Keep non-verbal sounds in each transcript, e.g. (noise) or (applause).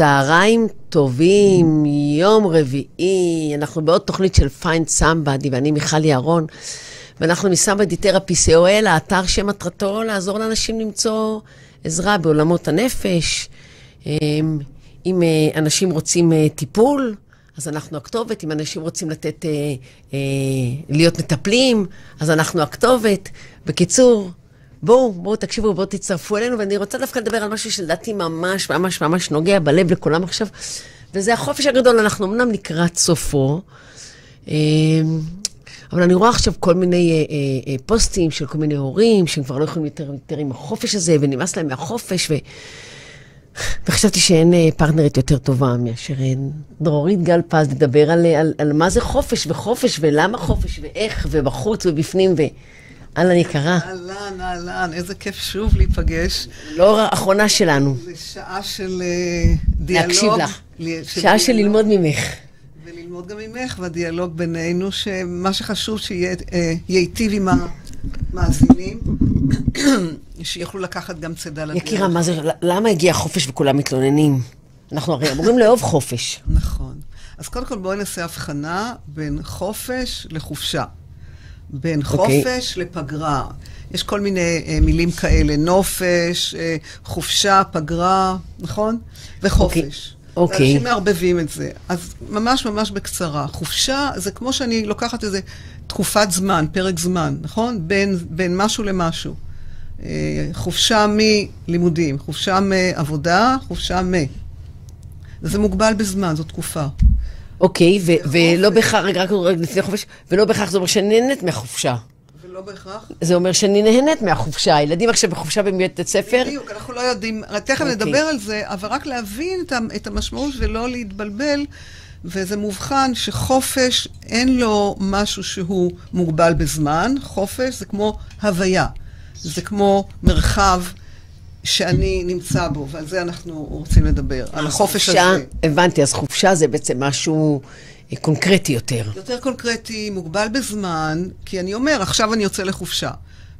צהריים טובים, יום רביעי, אנחנו בעוד תוכנית של Find Somebody, ואני מיכל יערון, ואנחנו מ Somebody Therapy co.il, האתר שמטרתו לעזור לאנשים למצוא עזרה בעולמות הנפש. אמ, אם אה, אנשים רוצים אה, טיפול, אז אנחנו הכתובת. אם אנשים רוצים לתת, אה, להיות מטפלים, אז אנחנו הכתובת. בקיצור, בואו, בואו תקשיבו, בואו תצטרפו אלינו, ואני רוצה דווקא לדבר על משהו שלדעתי ממש ממש ממש נוגע בלב לכולם עכשיו, וזה החופש הגדול. אנחנו אמנם לקראת סופו, אה, אבל אני רואה עכשיו כל מיני אה, אה, פוסטים של כל מיני הורים, שהם כבר לא יכולים יותר, יותר עם החופש הזה, ונמאס להם מהחופש, ו... וחשבתי שאין פרטנרית יותר טובה מאשר דרורית גל פז לדבר על, על, על מה זה חופש וחופש ולמה חופש ואיך ובחוץ ובפנים ו... אהלן יקרה. אהלן, אהלן, איזה כיף שוב להיפגש. לא האחרונה שלנו. זה שעה של דיאלוג. להקשיב לך. שעה של ללמוד ממך. וללמוד גם ממך, והדיאלוג בינינו, שמה שחשוב שייטיב עם המאזינים, (coughs) שיוכלו לקחת גם צידה לדרך. יקירה, מה זה, למה הגיע חופש וכולם מתלוננים? אנחנו הרי אמורים לאהוב חופש. נכון. אז קודם כל בואי נעשה הבחנה בין חופש לחופשה. בין אוקיי. חופש okay. לפגרה. יש כל מיני uh, מילים כאלה, נופש, uh, חופשה, פגרה, נכון? וחופש. אוקיי. Okay. אוקיי. אנשים מערבבים את זה. אז ממש ממש בקצרה. חופשה זה כמו שאני לוקחת איזה תקופת זמן, פרק זמן, נכון? בין, בין משהו למשהו. Uh, חופשה מלימודים, חופשה מעבודה, חופשה מ... וזה מוגבל בזמן, זו תקופה. אוקיי, ולא בהכרח, רק לפני חופש, ולא בהכרח זה אומר שאני נהנית מהחופשה. ולא בהכרח? זה אומר שאני נהנית מהחופשה. הילדים עכשיו בחופשה בבית ספר. בדיוק, אנחנו לא יודעים, תכף אוקיי. נדבר על זה, אבל רק להבין את המשמעות ולא להתבלבל. וזה מובחן שחופש, אין לו משהו שהוא מוגבל בזמן. חופש זה כמו הוויה. זה כמו מרחב שאני נמצא בו, ועל זה אנחנו רוצים לדבר, על החופש חופשה, הזה. הבנתי, אז חופשה זה בעצם משהו אה, קונקרטי יותר. יותר קונקרטי, מוגבל בזמן, כי אני אומר, עכשיו אני יוצא לחופשה.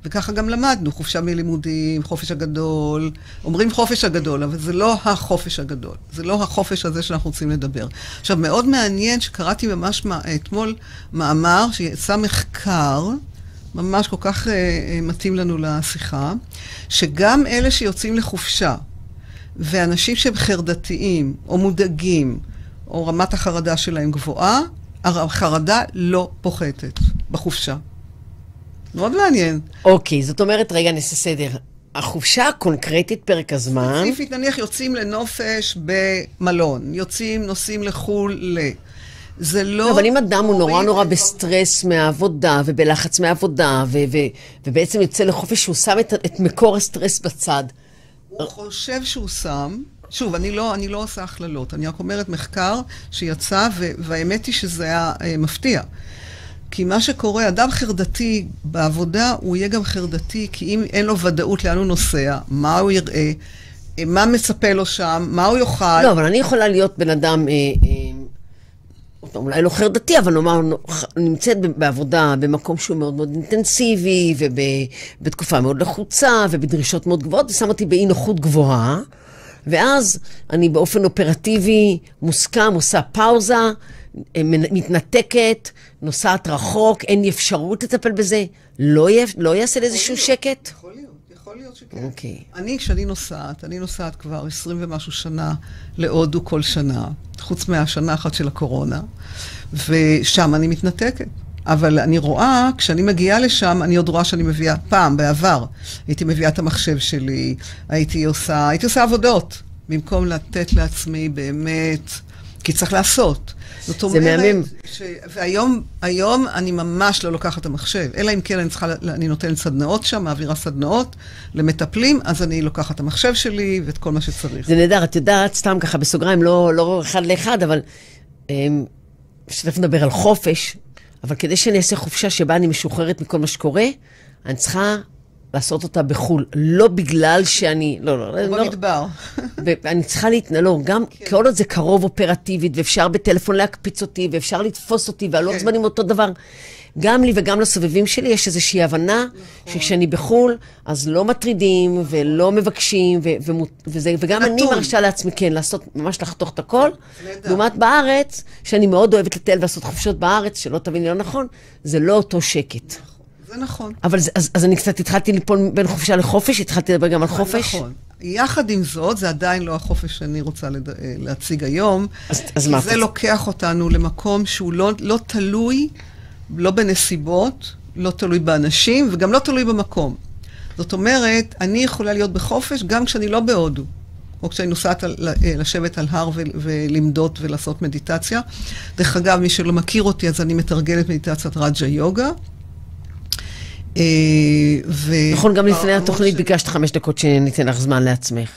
וככה גם למדנו, חופשה מלימודים, חופש הגדול. אומרים חופש הגדול, אבל זה לא החופש הגדול. זה לא החופש הזה שאנחנו רוצים לדבר. עכשיו, מאוד מעניין שקראתי ממש אתמול מאמר שיצא מחקר, ממש כל כך uh, מתאים לנו לשיחה, שגם אלה שיוצאים לחופשה, ואנשים שהם חרדתיים, או מודאגים, או רמת החרדה שלהם גבוהה, החרדה לא פוחתת בחופשה. מאוד מעניין. אוקיי, זאת אומרת, רגע, נעשה סדר. החופשה הקונקרטית, פרק הזמן... ספציפית, נניח יוצאים לנופש במלון, יוצאים, נוסעים לחו"ל ל... זה לא... אבל אם אדם הוא נורא נורא בסטרס מהעבודה ובלחץ מהעבודה, ובעצם יוצא לחופש שהוא שם את, את מקור הסטרס בצד. הוא חושב שהוא שם, שוב, אני לא, אני לא עושה הכללות, אני רק אומרת מחקר שיצא, ו- והאמת היא שזה היה אה, מפתיע. כי מה שקורה, אדם חרדתי בעבודה, הוא יהיה גם חרדתי, כי אם אין לו ודאות לאן הוא נוסע, מה הוא יראה, אה, מה מצפה לו שם, מה הוא יאכל. לא, אבל אני יכולה להיות בן אדם... אה, אה... אולי לא חרדתי, אבל נאמר, נמצאת בעבודה במקום שהוא מאוד מאוד אינטנסיבי, ובתקופה מאוד לחוצה, ובדרישות מאוד גבוהות, ושם אותי באי נוחות גבוהה, ואז אני באופן אופרטיבי, מוסכם, עושה פאוזה, מתנתקת, נוסעת רחוק, אין לי אפשרות לטפל בזה, לא, יהיה, לא יעשה לאיזשהו שקט? יכול להיות. יכול להיות שכן. אוקיי. Okay. אני, כשאני נוסעת, אני נוסעת כבר עשרים ומשהו שנה להודו כל שנה, חוץ מהשנה אחת של הקורונה, ושם אני מתנתקת. אבל אני רואה, כשאני מגיעה לשם, אני עוד רואה שאני מביאה, פעם, בעבר, הייתי מביאה את המחשב שלי, הייתי עושה, הייתי עושה עבודות, במקום לתת לעצמי באמת, כי צריך לעשות. זאת אומרת... זה מהמם. ש... והיום היום אני ממש לא לוקחת את המחשב, אלא אם כן אני צריכה, אני נותנת סדנאות שם, מעבירה סדנאות למטפלים, אז אני לוקחת את המחשב שלי ואת כל מה שצריך. זה נהדר, את יודעת, סתם ככה בסוגריים, לא, לא אחד לאחד, אבל... שתכף נדבר על חופש, אבל כדי שאני אעשה חופשה שבה אני משוחררת מכל מה שקורה, אני צריכה לעשות אותה בחו"ל, לא בגלל שאני, לא, לא, לא, במדבר. ואני צריכה להתנהל, לא, גם כל עוד זה קרוב אופרטיבית, ואפשר בטלפון להקפיץ אותי, ואפשר לתפוס אותי, והלוח כן. זמנים אותו דבר. גם לי וגם לסובבים שלי יש איזושהי הבנה שכשאני בחו"ל, אז לא מטרידים ולא מבקשים, ו- ומו- וזה, וגם אני נתון. מרשה לעצמי, כן, לעשות, ממש לחתוך את הכל. לעומת בארץ, שאני מאוד אוהבת לטייל ולעשות חופשות בארץ, שלא תביני לא נכון, זה לא אותו שקט. זה נכון. אבל זה, אז, אז אני קצת התחלתי ליפול בין חופשה לחופש, התחלתי לדבר גם על חופש. נכון. יחד עם זאת, זה עדיין לא החופש שאני רוצה לד... אה, להציג היום. אז- אז מה זה לוקח אותנו למקום שהוא לא, לא תלוי, לא בנסיבות, לא תלוי באנשים וגם לא תלוי במקום. זאת אומרת, אני יכולה להיות בחופש גם כשאני לא בהודו. או כשאני נוסעת על, אה, לשבת על הר ו- ולמדות ולעשות מדיטציה. דרך אגב, מי שלא מכיר אותי, אז אני מתרגלת מדיטציית רג'ה יוגה. אה, ו... נכון, גם לפני המון התוכנית שנים- ביקשת חמש דקות שניתן לך זמן לעצמך.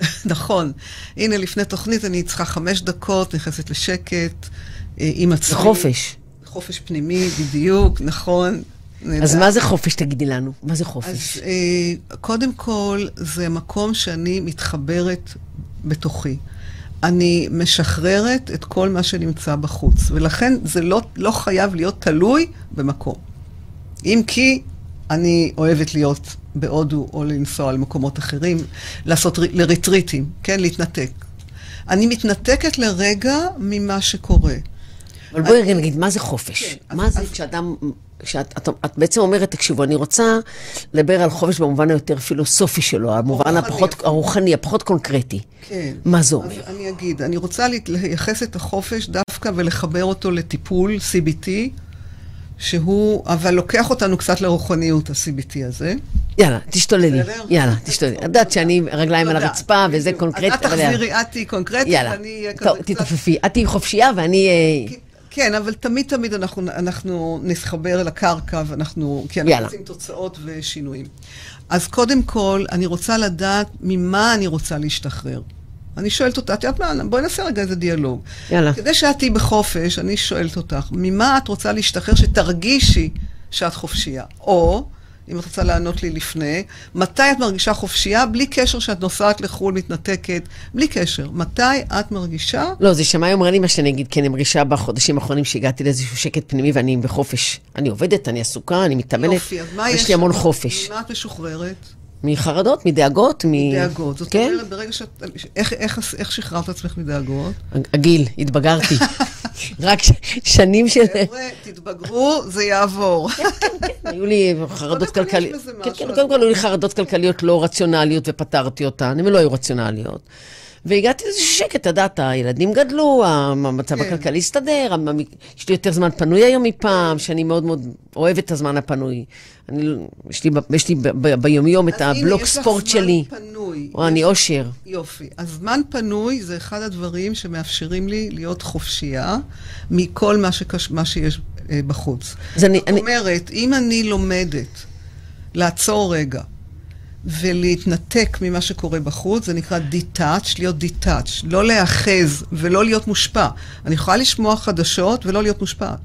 (laughs) נכון. הנה, לפני תוכנית אני צריכה חמש דקות, נכנסת לשקט, אה, עם עצמי. חופש. חופש פנימי, בדיוק, נכון. נהדר. אז מה זה חופש, תגידי לנו? מה זה חופש? אז אה, קודם כל, זה מקום שאני מתחברת בתוכי. אני משחררת את כל מה שנמצא בחוץ, ולכן זה לא, לא חייב להיות תלוי במקום. אם כי אני אוהבת להיות בהודו או לנסוע למקומות אחרים, לעשות לריטריטים, כן, להתנתק. אני מתנתקת לרגע ממה שקורה. אבל בואי רגע נגיד, מה זה חופש? כן, אז- מה זה אז- כשאדם... כשאת את, את בעצם אומרת, תקשיבו, אני רוצה לדבר על חופש במובן היותר פילוסופי שלו, המובן הפחות. הרוחני, הפחות קונקרטי. כן. מה זה אז אומר? אני אגיד, אני רוצה לייחס את החופש דווקא ולחבר אותו לטיפול CBT, שהוא, אבל לוקח אותנו קצת לרוחניות, ה-CBT הזה. יאללה, תשתוללי. בסדר? יאללה, תשתוללי. את יודעת שאני רגליים על תודה. הרצפה וזה קונקרטי, את. תחזירי, את תהיי קונקרטית. ואני אהיה כזה קצת... תתעופפי. את תהיי חופשייה ואני... אה, כן, אבל תמיד תמיד אנחנו, אנחנו נסחבר אל הקרקע, ואנחנו, כי אנחנו יאללה. רוצים תוצאות ושינויים. אז קודם כל, אני רוצה לדעת ממה אני רוצה להשתחרר. אני שואלת אותה, את יודעת מה, בואי נעשה רגע איזה דיאלוג. יאללה. כדי שאת תהיי בחופש, אני שואלת אותך, ממה את רוצה להשתחרר שתרגישי שאת חופשייה? או, אם את רוצה לענות לי לפני, מתי את מרגישה חופשייה, בלי קשר שאת נוסעת לחו"ל, מתנתקת, בלי קשר. מתי את מרגישה לא, זה אומר לי מה שאני אגיד, כי אני מרגישה בחודשים האחרונים שהגעתי לאיזשהו שקט פנימי ואני בחופש. אני עובדת, אני עסוקה, אני מתאמנת, יופי, אז מה יש יש לי המון? חופש. ממה את משוחררת? מחרדות, מדאגות, מ... דאגות. זאת כן? אומרת, ברגע שאת... איך, איך, איך שחררת עצמך מדאגות? הגיל, התבגרתי. (laughs) רק ש- שנים של... חבר'ה, תתבגרו, זה יעבור. (laughs) היו לי חרדות קודם כל יש כלכליות. כן. כן, קודם כל היו לי חרדות כלכליות לא רציונליות ופתרתי אותן, הן לא היו רציונליות. והגעתי לאיזה שקט, אתה יודעת, הילדים גדלו, המצב כן. הכלכלי הסתדר, יש לי יותר זמן פנוי היום מפעם, שאני מאוד מאוד אוהבת את הזמן הפנוי. אני, לא- יש לי, יש לי ב- ב- ביומיום את אז הנה, הבלוק יש לך ספורט זמן שלי. פנוי. או, אני יש- אושר. יופי. אז זמן פנוי זה אחד הדברים שמאפשרים לי להיות חופשייה מכל מה, שקש... מה שיש אה, בחוץ. אני- זאת אני- אומרת, אם אני לומדת לעצור רגע ולהתנתק ממה שקורה בחוץ, זה נקרא detach, להיות detach, לא להיאחז ולא להיות מושפע. אני יכולה לשמוע חדשות ולא להיות מושפעת.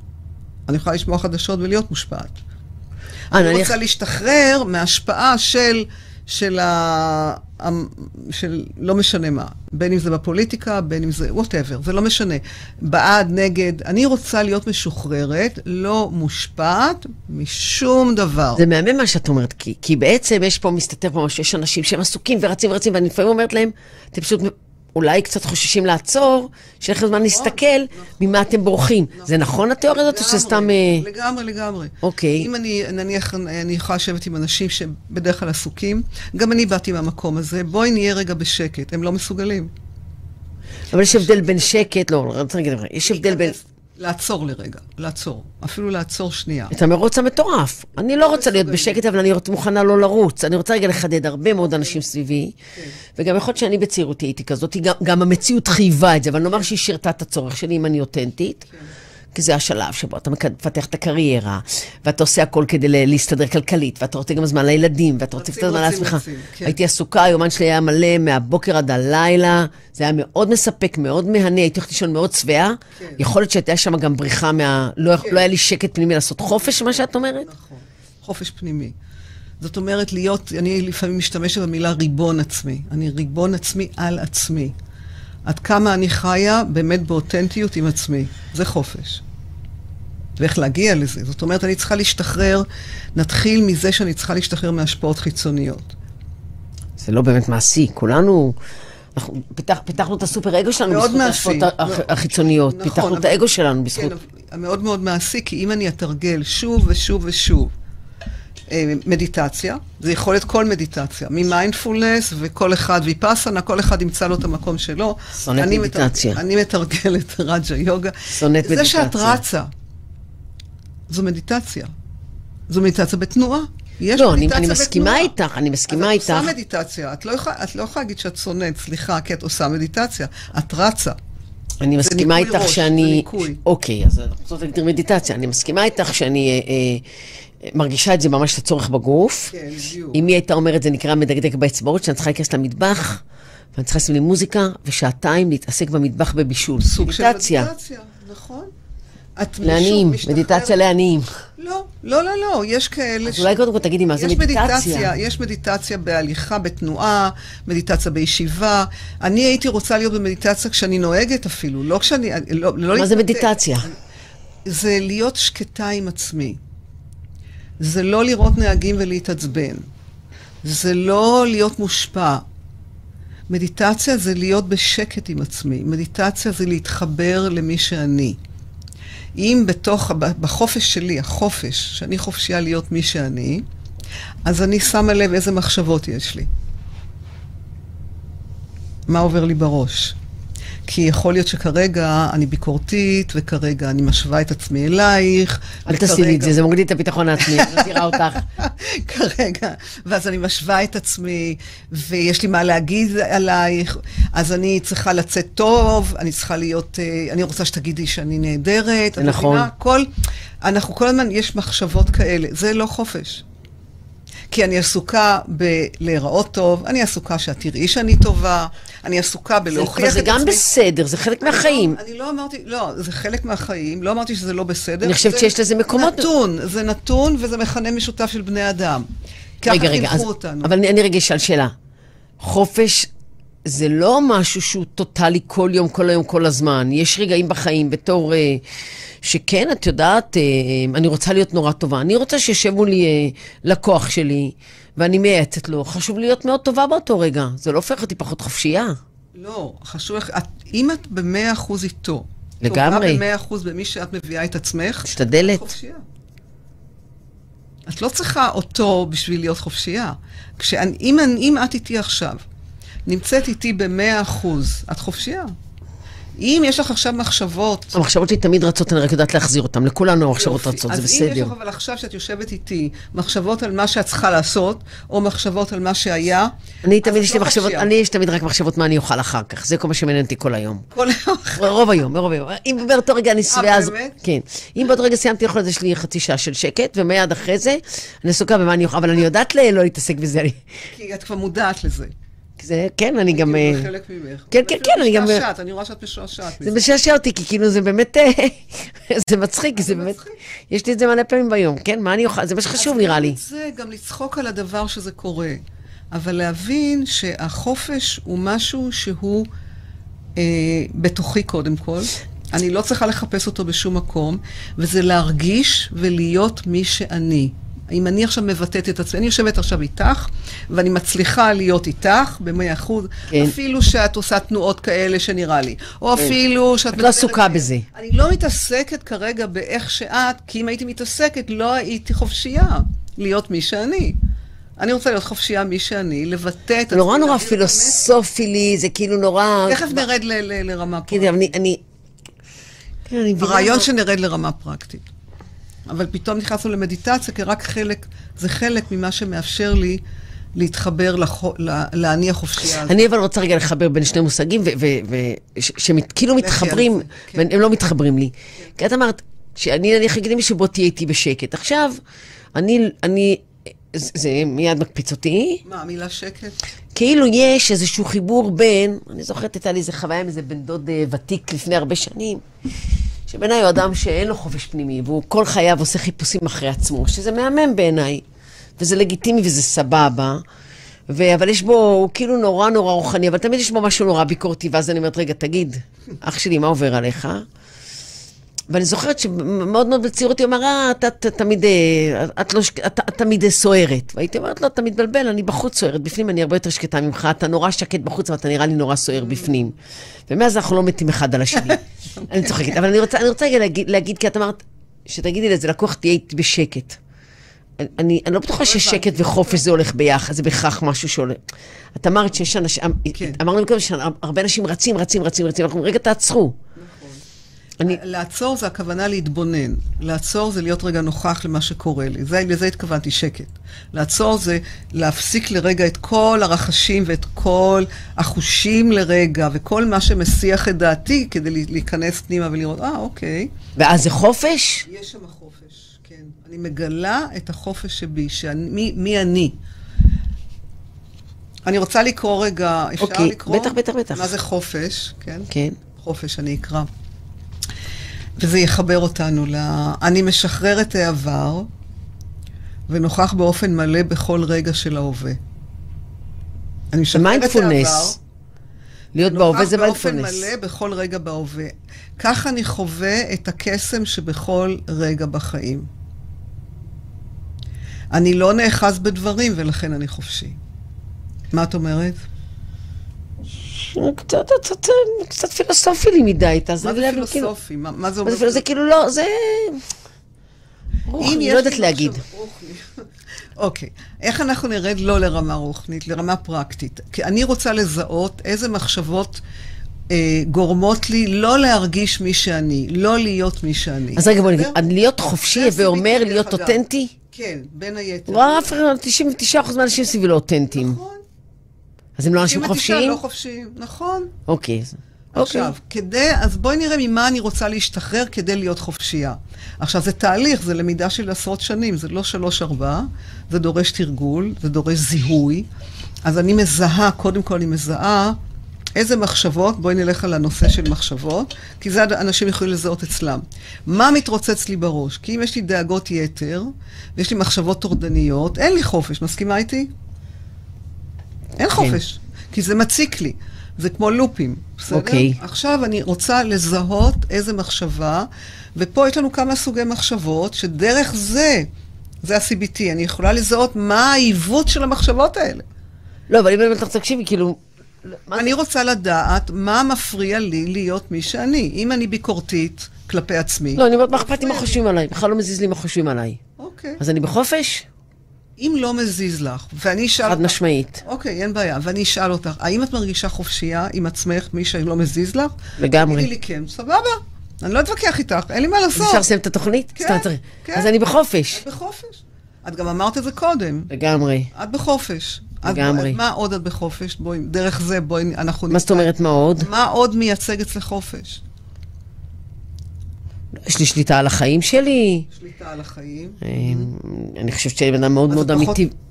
אני יכולה לשמוע חדשות ולהיות מושפעת. אה, אני רוצה להשתחרר מההשפעה של, של ה... של לא משנה מה, בין אם זה בפוליטיקה, בין אם זה, וואטאבר, זה לא משנה. בעד, נגד, אני רוצה להיות משוחררת, לא מושפעת משום דבר. זה מהמם מה שאת אומרת, כי, כי בעצם יש פה, מסתתר פה משהו, יש אנשים שהם עסוקים ורצים ורצים, ואני לפעמים אומרת להם, אתם פשוט אולי קצת חוששים לעצור, שיהיה לכם זמן להסתכל ממה אתם בורחים. זה נכון התיאוריה הזאת, או שזה סתם... אה, לגמרי, לגמרי. אוקיי. אם אני, נניח, אני יכולה לשבת עם אנשים שבדרך כלל עסוקים, גם אני באתי מהמקום הזה, בואי נהיה רגע בשקט, הם לא מסוגלים. אבל יש הבדל בין שקט, לא, אני רוצה להגיד, לך, יש הבדל בין... לעצור לרגע, לעצור. אפילו לעצור שנייה. את המרוץ המטורף. אני לא רוצה להיות בשקט, אבל אני מוכנה לא לרוץ. אני רוצה רגע לחדד הרבה מאוד אנשים סביבי, וגם יכול להיות שאני בצעירותי הייתי כזאת, גם- גם המציאות חייבה את זה, אבל נאמר שהיא שירתה את הצורך שלי אם אני אותנטית. כי זה השלב שבו אתה מפתח את הקריירה, ואתה עושה הכל כדי להסתדר כלכלית, ואתה רוצה גם זמן לילדים, ואתה רוצה קצת זמן לעצמך. כן. הייתי עסוקה, היומן שלי היה מלא מהבוקר עד הלילה, זה היה מאוד מספק, מאוד מהנה, הייתי הולכת לישון מאוד שבעה. כן. יכול להיות שהייתה שם גם בריחה מה... לא לא היה לי שקט פנימי לעשות חופש, מה שאת אומרת? נכון. חופש פנימי. זאת אומרת, להיות, אני לפעמים משתמשת במילה ריבון עצמי. אני ריבון עצמי על עצמי. עד כמה אני חיה באמת באותנטיות עם עצמי. זה חופש. ואיך להגיע לזה. זאת אומרת, אני צריכה להשתחרר, נתחיל מזה שאני צריכה להשתחרר מהשפעות חיצוניות. זה לא באמת מעשי, כולנו... אנחנו פיתח, פיתחנו את הסופר אגו שלנו בזכות מעשי. ההשפעות הח- החיצוניות. נכון, פיתחנו את האגו שלנו בזכות... כן, מאוד מאוד מעשי, כי אם אני אתרגל שוב ושוב ושוב מדיטציה, זה יכול להיות כל מדיטציה, ממיינדפולנס וכל אחד, ויפאסנה, כל אחד ימצא לו את המקום שלו. שונאת אני מדיטציה. מתר- אני מתרגלת (laughs) רג'ה יוגה. שונאת זה שאת מדיטציה. רצה, זו מדיטציה. זו מדיטציה בתנועה. יש לא, אני, מדיטציה אני מסכימה בתנועה. איתך, אני מסכימה אז איתך. את עושה מדיטציה, את לא יכולה את לא יכולה להגיד שאת שונאת, סליחה, כי את עושה מדיטציה. את רצה. אני מסכימה איתך ראש, שאני... זה ניקוי. אוקיי, אז אנחנו רוצות להגדיר מדיטציה. אני מסכימה איתך שאני אה, אה, מרגישה את זה ממש לצורך בגוף. כן, בדיוק. אם היא הייתה אומרת, זה נקרא מדקדק באצבעות, שאני צריכה להיכנס למטבח, ואני צריכה לשים לי מוזיקה, ושעתיים להתעסק במטבח בבישול. סוג של מדיטציה. נכון. את לעניים, מדיטציה לעניים. לא, לא, לא, לא, יש כאלה אז אולי קודם כל תגידי מה זה מדיטציה. יש מדיטציה בהליכה, בתנועה, מדיטציה בישיבה. אני הייתי רוצה להיות במדיטציה כשאני נוהגת אפילו, לא כשאני... לא, לא מה זה. מדיטציה? זה להיות שקטה עם עצמי. זה לא לראות נהגים ולהתעצבן. זה לא להיות מושפע. מדיטציה זה להיות בשקט עם עצמי. מדיטציה זה להתחבר למי שאני. אם בתוך, בחופש שלי, החופש, שאני חופשייה להיות מי שאני, אז אני שמה לב איזה מחשבות יש לי. מה עובר לי בראש. כי יכול להיות שכרגע אני ביקורתית, וכרגע אני משווה את עצמי אלייך. אל תעשי לי את זה, זה מוריד לי את הביטחון העצמי, אני (laughs) מזהירה אותך. כרגע, ואז אני משווה את עצמי, ויש לי מה להגיד עלייך, אז אני צריכה לצאת טוב, אני צריכה להיות, אה, אני רוצה שתגידי שאני נהדרת. זה נכון. מבינה? כל, אנחנו כל הזמן, יש מחשבות כאלה, זה לא חופש. כי אני עסוקה בלהיראות טוב, אני עסוקה שאת תראי שאני טובה, אני עסוקה בלהוכיח את אבל עצמי. זה גם בסדר, זה חלק מהחיים. אני לא אמרתי, לא, זה חלק מהחיים, לא אמרתי שזה לא בסדר. אני חושבת שיש לזה מקומות- נתון, זה נתון וזה מכנה משותף של בני אדם. רגע, רגע, אז. אבל אני, אני רגע אשאל שאלה. חופש זה לא משהו שהוא טוטאלי כל יום, כל היום, כל הזמן. יש רגעים בחיים בתור... אה, שכן, את יודעת, אה, אני רוצה להיות נורא טובה. אני רוצה שיושב מולי אה, לקוח שלי, ואני מייעצת לו. חשוב להיות מאוד טובה באותו רגע. זה לא הופך אותי פחות חופשייה. לא, חשוב לך, את- אם את במאה אחוז איתו, לגמרי. טובה במאה אחוז במי שאת מביאה את עצמך, משתדלת. את חופשייה. את לא צריכה אותו בשביל להיות חופשייה. כשאני, אם, אם את איתי עכשיו, נמצאת איתי במאה אחוז, את חופשייה. אם יש לך עכשיו מחשבות... המחשבות שלי תמיד רצות, אני רק יודעת להחזיר אותן. לכולנו המחשבות. רצות, זה אז אם יש בסדר. לך אבל עכשיו שאת יושבת איתי, מחשבות על מה שאת צריכה לעשות, או מחשבות על מה שהיה, אני תמיד, יש לי לא מחשבות, חופשייה. אני יש תמיד רק מחשבות מה אני אוכל אחר כך. זה כל מה שמעניין אותי כל היום. כל היום. רוב היום, רוב היום. אם באותו רגע אני שבעה, אז... באמת? כן. אם באותו רגע סיימתי לאכול, אז יש לי חצי שעה של שקט, ומיד אחרי זה, אני עסוקה במה אני אוכל, אבל אני יודעת לא להתעסק בזה. כי את כבר מודעת לזה. זה, כן, אני גם... כאילו, אה, זה חלק ממך. כן, כן, כן, אני גם- משתעשעת, אני רואה שאת משועשעת זה מזה. משעשע אותי, כי כאילו זה באמת... אה, (laughs) זה מצחיק, כי זה באמת... יש לי את זה מלא פעמים ביום, כן? מה אני אוכל? זה מה שחשוב נראה לי. זה, גם לצחוק על הדבר שזה קורה. אבל להבין שהחופש הוא משהו שהוא אה, בתוכי קודם כל. אני לא צריכה לחפש אותו בשום מקום, וזה להרגיש ולהיות מי שאני. אם אני עכשיו מבטאת את עצמי, אני יושבת עכשיו איתך, ואני מצליחה להיות איתך במאה אחוז, כן. אפילו שאת עושה תנועות כאלה שנראה לי, או אפילו שאת... את לא עסוקה. בזה. אני לא מתעסקת כרגע באיך שאת, כי אם הייתי מתעסקת, לא הייתי חופשייה להיות מי שאני. אני רוצה להיות חופשייה מי שאני, לבטא את נורא נורא. פילוסופי לי, זה כאילו נורא... תכף נרד לרמה כן, פרקטית. אבל אני... אני... כן, אני. הרעיון שנרד לרמה פרקטית. אבל פתאום נכנסנו למדיטציה, כי רק חלק, זה חלק ממה שמאפשר לי להתחבר לאני החופשייה הזאת. אני אבל רוצה רגע לחבר בין שני מושגים, שכאילו מתחברים, כן. והם לא מתחברים לי. כי את אמרת, שאני נניח אגיד למישהו, בוא תהיה איתי בשקט. עכשיו, אני, אני, זה זה מיד מקפיץ אותי, מה, המילה שקט? כאילו יש איזשהו חיבור בין, אני זוכרת, הייתה לי איזה חוויה עם איזה בן דוד אה, ותיק לפני הרבה שנים, שבעיניי הוא אדם שאין לו חופש פנימי, והוא כל חייו עושה חיפושים אחרי עצמו, שזה מהמם בעיניי. וזה לגיטימי וזה סבבה. ו... אבל יש בו, הוא כאילו נורא נורא רוחני, אבל תמיד יש בו משהו נורא ביקורתי, ואז אני אומרת, רגע, תגיד, אח שלי, מה עובר עליך? ואני זוכרת שמאוד מאוד בצעירותי הוא אמר, אה, אתה אתה תמיד, אה, את לא, שק- אתה, את תמיד אה, סוערת. והייתי אומרת לו, אתה מתבלבל, אני בחוץ סוערת, בפנים אני הרבה יותר שקטה ממך, אתה נורא שקט בחוץ, ואתה נראה לי נורא סוער בפנים. ומאז אנחנו לא מתים אחד על השני. (laughs) אני צוחקת, אבל אני רוצה, אני רוצה רגע להגיד, להגיד, כי את אמרת, שתגידי לאיזה לקוח, תהיה איתי בשקט. אני, אני לא בטוחה ששקט וחופש זה הולך ביחד, זה בהכרח משהו שעולה. את אמרת שיש אנשים, כן. אמרנו קודם שהרבה אנשים רצים, רצים, רצים, רצים, אנחנו אומרים, רגע, תעצרו. אני, לעצור זה הכוונה להתבונן. לעצור זה להיות רגע נוכח למה שקורה לי. זה, לזה התכוונתי, שקט. לעצור זה להפסיק לרגע את כל הרחשים ואת כל החושים לרגע, וכל מה שמסיח את דעתי כדי להיכנס פנימה ולראות, אה, אוקיי. ואז זה חופש? יש שם חופש, כן. אני מגלה את החופש שבי, שאני, מי, מי אני. אני רוצה לקרוא רגע, אפשר אוקיי, לקרוא? בטח, בטח, בטח. מה זה חופש, כן? כן. חופש, אני אקרא. וזה יחבר אותנו ל... אני משחרר את העבר ונוכח באופן מלא בכל רגע של ההווה. אני משחרר את העבר, מיינדפולנס. להיות בהווה זה נוכח באופן מיינדפולנס. מלא בכל רגע בהווה. כך אני חווה את הקסם שבכל רגע בחיים. אני לא נאחז בדברים ולכן אני חופשי. מה את אומרת? קצת, קצת, קצת פילוסופי לי מדי, תעזרי מה זה כאילו- פילוסופי? מה זה אומר? זה כאילו לא, זה... רוח, אם אני יש לא יודעת להגיד. רוחני. (laughs) אוקיי, איך אנחנו נרד לא לרמה רוחנית, לרמה פרקטית? כי אני רוצה לזהות איזה מחשבות אה, גורמות לי לא להרגיש מי שאני, לא להיות מי שאני. אז רגע, בוא נגיד? להיות חופשי ואומר להיות. אותנטי? כן, בין היתר. לא, אף אחד, 99% מהאנשים סביבי לא אותנטיים. נכון. אז הם לא אנשים 99 חופשיים? לא חופשיים, נכון. אוקיי. אז- אוקיי. עכשיו, כדי, אז בואי נראה ממה אני רוצה להשתחרר כדי להיות חופשייה. עכשיו, זה תהליך, זה למידה של עשרות שנים, זה לא שלוש-ארבע, זה דורש תרגול, זה דורש זיהוי. אז אני מזהה, קודם כל אני מזהה איזה מחשבות, בואי נלך על הנושא של מחשבות, כי זה אנשים יכולים לזהות אצלם. מה מתרוצץ לי בראש? כי אם יש לי דאגות יתר, ויש לי מחשבות טורדניות, אין לי חופש, מסכימה איתי? אין חופש, כי זה מציק לי. זה כמו לופים, בסדר? אוקיי. עכשיו אני רוצה לזהות איזה מחשבה, ופה יש לנו כמה סוגי מחשבות, שדרך זה, זה ה-CBT, אני יכולה לזהות מה העיוות של המחשבות האלה. לא, אבל אם אני אומרת לך, תקשיבי, כאילו... אני רוצה לדעת מה מפריע לי להיות מי שאני. אם אני ביקורתית כלפי עצמי, לא, אני אומרת, מה אכפת לי מה. חושבים עליי? בכלל לא מזיז לי מה חושבים עליי. אוקיי. אז אני בחופש? אם לא מזיז לך, ואני אשאל חד משמעית. אוקיי, אין בעיה, ואני אשאל אותך, האם את מרגישה חופשייה עם עצמך, מי שלא מזיז לך? לגמרי. תגידי לי כן, סבבה. אני לא אתווכח איתך, אין לי מה לעשות. אפשר לסיים את התוכנית? כן. כן. אז אני בחופש. את בחופש. את גם אמרת את זה קודם. לגמרי. את בחופש. לגמרי. מה עוד את בחופש? בואי, דרך זה בואי, אנחנו... מה זאת אומרת, מה עוד? מה עוד מייצג אצלך חופש? יש לי שליטה על החיים שלי. שליטה על החיים. אה, אני חושבת שאני בן אדם מאוד מאוד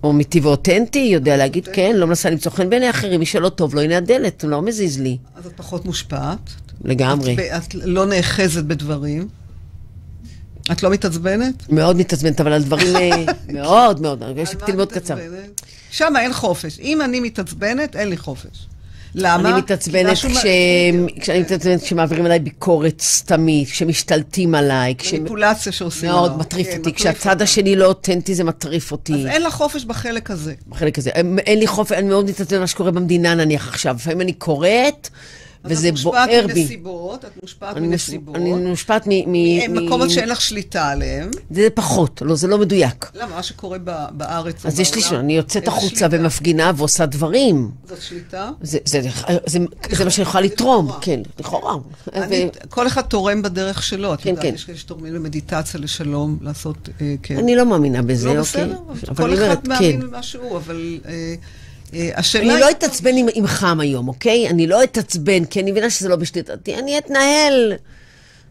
אמיתי, ואותנטי, יודע להגיד כן, לא מנסה למצוא חן בעיני אחרים, מי שלא טוב לו, הנה הדלת, הוא לא מזיז לי. אז את פחות מושפעת. לגמרי. את, לא נאחזת בדברים. את לא מתעצבנת? מאוד מתעצבנת, אבל על דברים אה, (laughs) (laughs) מאוד מאוד, יש לי את קצר. שם אין חופש. אם אני מתעצבנת, אין לי חופש. למה? אני מתעצבנת כש... כשאני מתעצבנת כשמעבירים עליי ביקורת סתמית, כשמשתלטים עליי, כש... מניפולציה שעושים מאוד. מטריף כן, אותי, כשהצד. השני לא אותנטי זה מטריף אז אותי. אין לך חופש בחלק הזה. בחלק הזה. אין לי חופש, אני מאוד מתעצבנת מה שקורה במדינה נניח עכשיו. לפעמים אני קוראת, וזה אז את בוער מושפעת בי. מנסיבות, את מושפעת מנסיבות. אני מושפעת מ... מ- מקומות שאין לך שליטה עליהם. זה פחות, לא, זה לא מדויק. למה? מה שקורה ב- בארץ או אז יש לי, בעולם, אני יוצאת החוצה? ומפגינה ועושה דברים. זאת שליטה? זה, זה, זה, זה מה שאני יכולה לתרום. כן, לכאורה. כל אחד תורם בדרך שלו. את כן, יודעת, כן. יש כאלה שתורמים למדיטציה, לשלום, לעשות, אה, כן. אני לא מאמינה בזה, לא אוקיי? בסדר, אבל כל אחד מאמין. במה שהוא, אבל אה, השאלה... אני לא אתעצבן עם חם היום, אוקיי? אני לא אתעצבן, כי אני מבינה שזה לא בשליטתי. אני אתנהל.